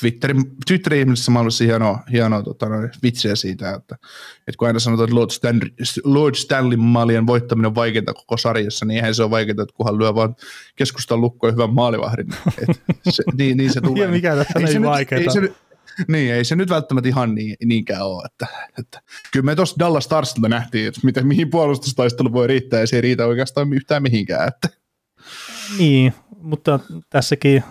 Twitterin, Twitterin ihmisessä maailmassa hienoa, hienoa tota, noin, vitsiä siitä, että, että kun aina sanotaan, että Lord, Stanley, Lord Stanley maalien voittaminen on vaikeinta koko sarjassa, niin eihän se ole vaikeinta, että kunhan lyö vaan keskustan lukkoon hyvän maalivahdin. Et se, niin, niin se *laughs* tulee. Ja mikä tässä ei, ei vaikeaa. Ei se, *laughs* niin, ei se nyt välttämättä ihan niin, niinkään ole. Että, että, kyllä me tuossa Dallas Starsilla nähtiin, että miten, mihin puolustustaistelu voi riittää, ja se ei riitä oikeastaan yhtään mihinkään. Että. Niin, mutta tässäkin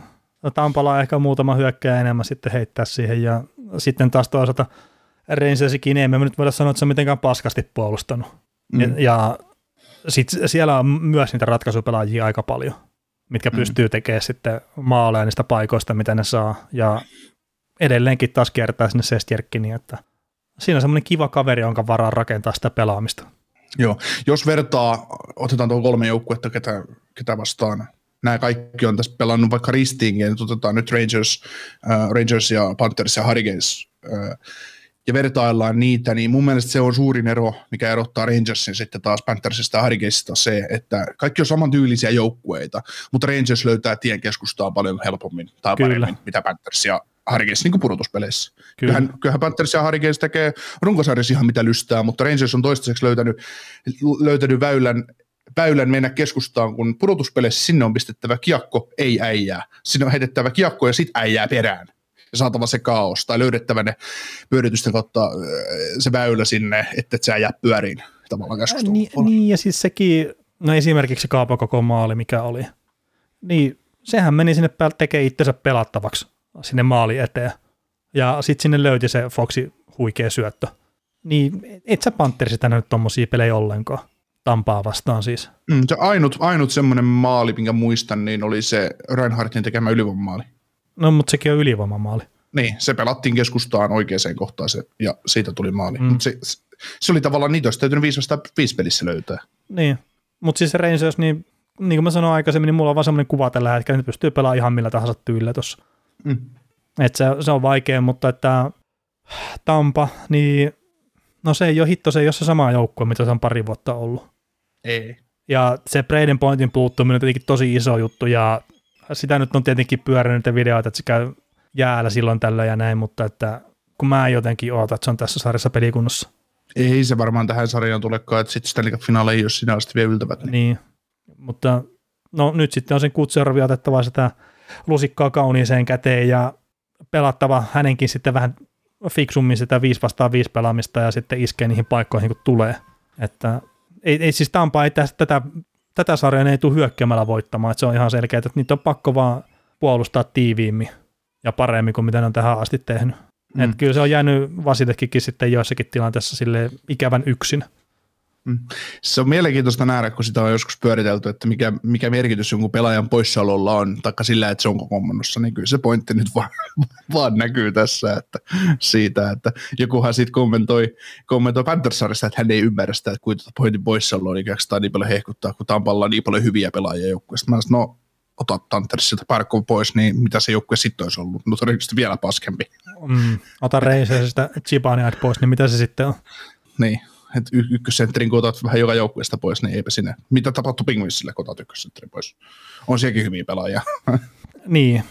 Tampala ehkä muutama hyökkää enemmän sitten heittää siihen, ja sitten taas toisaalta Rangersikin ei me nyt voida sanoa, että se on mitenkään paskasti puolustanut. Mm. Ja, ja sitten siellä on myös niitä ratkaisupelaajia aika paljon, mitkä mm. pystyy tekemään sitten maaleja niistä paikoista, mitä ne saa, ja edelleenkin taas kiertää sinne Sestjerkkiniin, että siinä on semmoinen kiva kaveri, jonka varaa rakentaa sitä pelaamista. Joo, jos vertaa, otetaan tuo kolme joukkuetta, ketä, ketä vastaan nämä kaikki on tässä pelannut vaikka ristiin, niin otetaan nyt Rangers, äh, Rangers ja Panthers ja Hurricanes, äh, ja vertaillaan niitä, niin mun mielestä se on suurin ero, mikä erottaa Rangersin sitten taas Panthersista ja Hurricanesista se, että kaikki on samantyylisiä joukkueita, mutta Rangers löytää tien keskustaa paljon helpommin tai Kyllä. paremmin, mitä Panthers ja Hurricanes niin pudotuspeleissä. Kyllä. Kyllähän, kyllähän Panthers ja Hurricanes tekee runkosarjassa ihan mitä lystää, mutta Rangers on toistaiseksi löytänyt, löytänyt väylän, väylän mennä keskustaan, kun pudotuspeleissä sinne on pistettävä kiekko, ei äijää. Sinne on heitettävä kiekko ja sitten äijää perään. Ja saatava se kaos, tai löydettävä ne pyöritysten kautta se väylä sinne, että et sä jää pyöriin tavallaan keskustelun. Niin, niin, ja siis sekin, no esimerkiksi se Kaapo koko maali, mikä oli, niin sehän meni sinne tekee itsensä pelattavaksi sinne maali eteen. Ja sitten sinne löyti se Foxi huikea syöttö. Niin et sä Pantherista nähnyt tommosia pelejä ollenkaan. Tampaa vastaan siis. Mm, se ainut, ainut semmoinen maali, minkä muistan, niin oli se Reinhardtin tekemä ylivoimamaali. No, mutta sekin on ylivoimamaali. Niin, se pelattiin keskustaan oikeaan kohtaan se, ja siitä tuli maali. Mm. Mm. Se, se, oli tavallaan niitä, olisi täytynyt 5 vastaan 5 pelissä löytää. Niin, mutta siis se Rangers, niin, niin kuin mä sanoin aikaisemmin, niin mulla on vaan semmoinen kuva tällä hetkellä, että ne pystyy pelaamaan ihan millä tahansa tyylillä tuossa. Mm. Et se, se on vaikea, mutta että Tampa, niin no se ei ole hitto, se ei ole se sama joukkue, mitä se on pari vuotta ollut. Ei. Ja se Braden Pointin puuttuminen on tietenkin tosi iso juttu, ja sitä nyt on tietenkin pyörinyt videoita, että se käy jäällä silloin tällöin ja näin, mutta että kun mä jotenkin ootan, että se on tässä sarjassa pelikunnossa. Ei se varmaan tähän sarjaan tulekaan, että sitten Stanley Cup-finaali ei ole sinä asti vielä yltävät. Niin. Niin, mutta no nyt sitten on sen kutserovi otettava sitä lusikkaa kauniiseen käteen ja pelattava hänenkin sitten vähän fiksummin sitä 5 vastaan 5 pelaamista ja sitten iskee niihin paikkoihin, kun tulee. Että ei, ei siis Tampa ei tästä, tätä, tätä sarjaa ei tule hyökkäämällä voittamaan, että se on ihan selkeää, että niitä on pakko vaan puolustaa tiiviimmin ja paremmin kuin mitä ne on tähän asti tehnyt. Mm. Kyllä se on jäänyt Vasitekkikin sitten joissakin tilanteessa sille ikävän yksin. Se on mielenkiintoista nähdä, kun sitä on joskus pyöritelty, että mikä, mikä merkitys jonkun pelaajan poissaololla on, taikka sillä, että se on komennossa, niin kyllä se pointti nyt vaan, *laughs* vaan näkyy tässä, että siitä, että jokuhan sitten kommentoi, kommentoi Panthersarista, että hän ei ymmärrä sitä, että kuinka tuota pointin poissaolo on ikään kuin niin paljon hehkuttaa, kun Tampalla on niin paljon hyviä pelaajia joukkueesta. Mä sanoin, no ota Panthersilta Parkov pois, niin mitä se joukkue sitten olisi ollut, no todennäköisesti vielä paskempi. Mm. Ota Reisesistä Chibaniat pois, niin mitä se sitten on? Niin, että y- ykkössentterin kun otat vähän joka joukkueesta pois, niin eipä sinne. Mitä tapahtui Penguinsille, kun otat ykkössentterin pois? On sielläkin hyviä pelaajia. *laughs* Niin,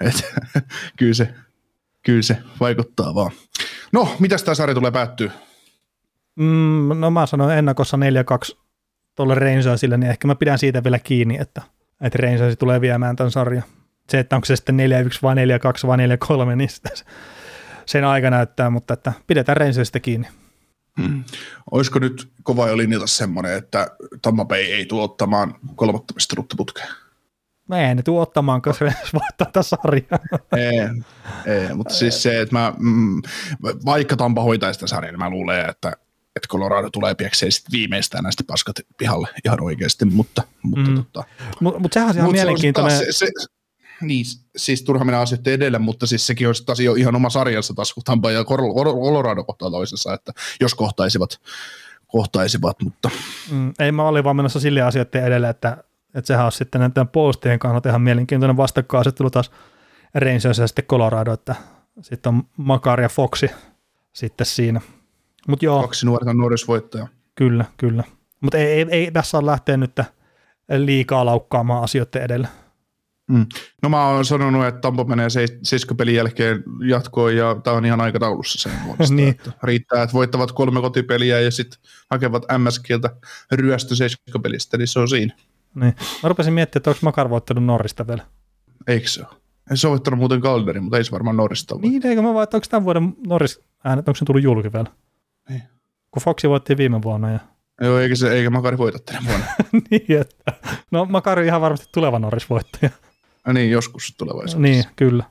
Et, *laughs* kyllä, se, kyllä se vaikuttaa vaan. No, mitäs tämä sarja tulee päättyä? mm, no mä sanoin ennakossa 4-2 tuolle Rangersille, niin ehkä mä pidän siitä vielä kiinni, että, että Rangers tulee viemään tämän sarjan. Se, että onko se sitten 4-1 vai 4-2 vai 4-3, niin sitä se- sen aika näyttää, mutta että pidetään Rangersista kiinni. Olisiko nyt kova jo linjata semmoinen, että Tampa Bay ei tule ottamaan kolmatta pistettä putkeen? No ei ne tuu ottamaan, koska Rangers voittaa tätä sarjaa. ei, ei, mutta siis se, että mä, mm, vaikka Tampa hoitaisi sitä sarjaa, niin mä luulen, että, että Colorado tulee piekseen sitten viimeistään näistä paskat pihalle ihan oikeasti, mutta, mutta Mm. mm. tota, Mutta mut sehän on ihan Mut se mielenkiintoinen. taas Se, se, niin, siis turha mennä asioiden edelle, mutta siis sekin olisi taas jo ihan oma sarjansa taas, Tampa ja Col- Col- Colorado kohtaa toisessa, että jos kohtaisivat, kohtaisivat, mutta Mm, ei mä olin vaan menossa sille asioiden edelle, että, että sehän on sitten näiden puolustajien kannalta ihan mielenkiintoinen vastakkainasettelu taas Rangers ja sitten Colorado, että sitten on Makar ja Foxi sitten siinä. Mutta joo, kaksi nuorta nuorisvoittajaa. kyllä, kyllä. Mutta ei, ei, ei, tässä on lähteä nyt liikaa laukkaamaan asioiden edelle. Mm. No mä oon sanonut, että Tampa menee seis- seiskapelin jälkeen jatkoon ja tää on ihan aikataulussa sen *laughs* puolesta. Niin. että riittää, että voittavat kolme kotipeliä ja sitten hakevat MSKiltä ryöstö seiskapelistä, niin se on siinä. Niin. Mä rupesin miettimään, että onko Makar voittanut Norrista vielä. Eikö se ole? Se on voittanut muuten Calderin, mutta ei se varmaan Norrista ole. Niin, eikö mä vaan, että onko tämän vuoden Norris äänet, onko se tullut julki vielä? Niin. Kun Foxi voitti viime vuonna. Ja... Joo, eikä, se, eikä Makari voita tänä vuonna. *laughs* niin, että. No Makari ihan varmasti tuleva Norris-voittaja. Ja niin, joskus tulevaisuudessa. niin, kyllä.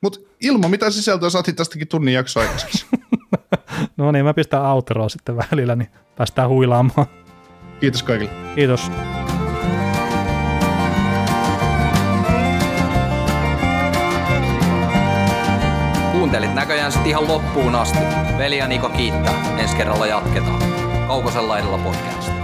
Mutta ilman mitä sisältöä saatiin tästäkin tunnin jakso aikaiseksi. *laughs* No niin, mä pistän outroa sitten välillä, niin päästään huilaamaan. Kiitos kaikille. Kiitos. Kuuntelit näköjään sit ihan loppuun asti. Veli ja Niko kiittää. Ensi kerralla jatketaan. Kaukosella edellä podcast.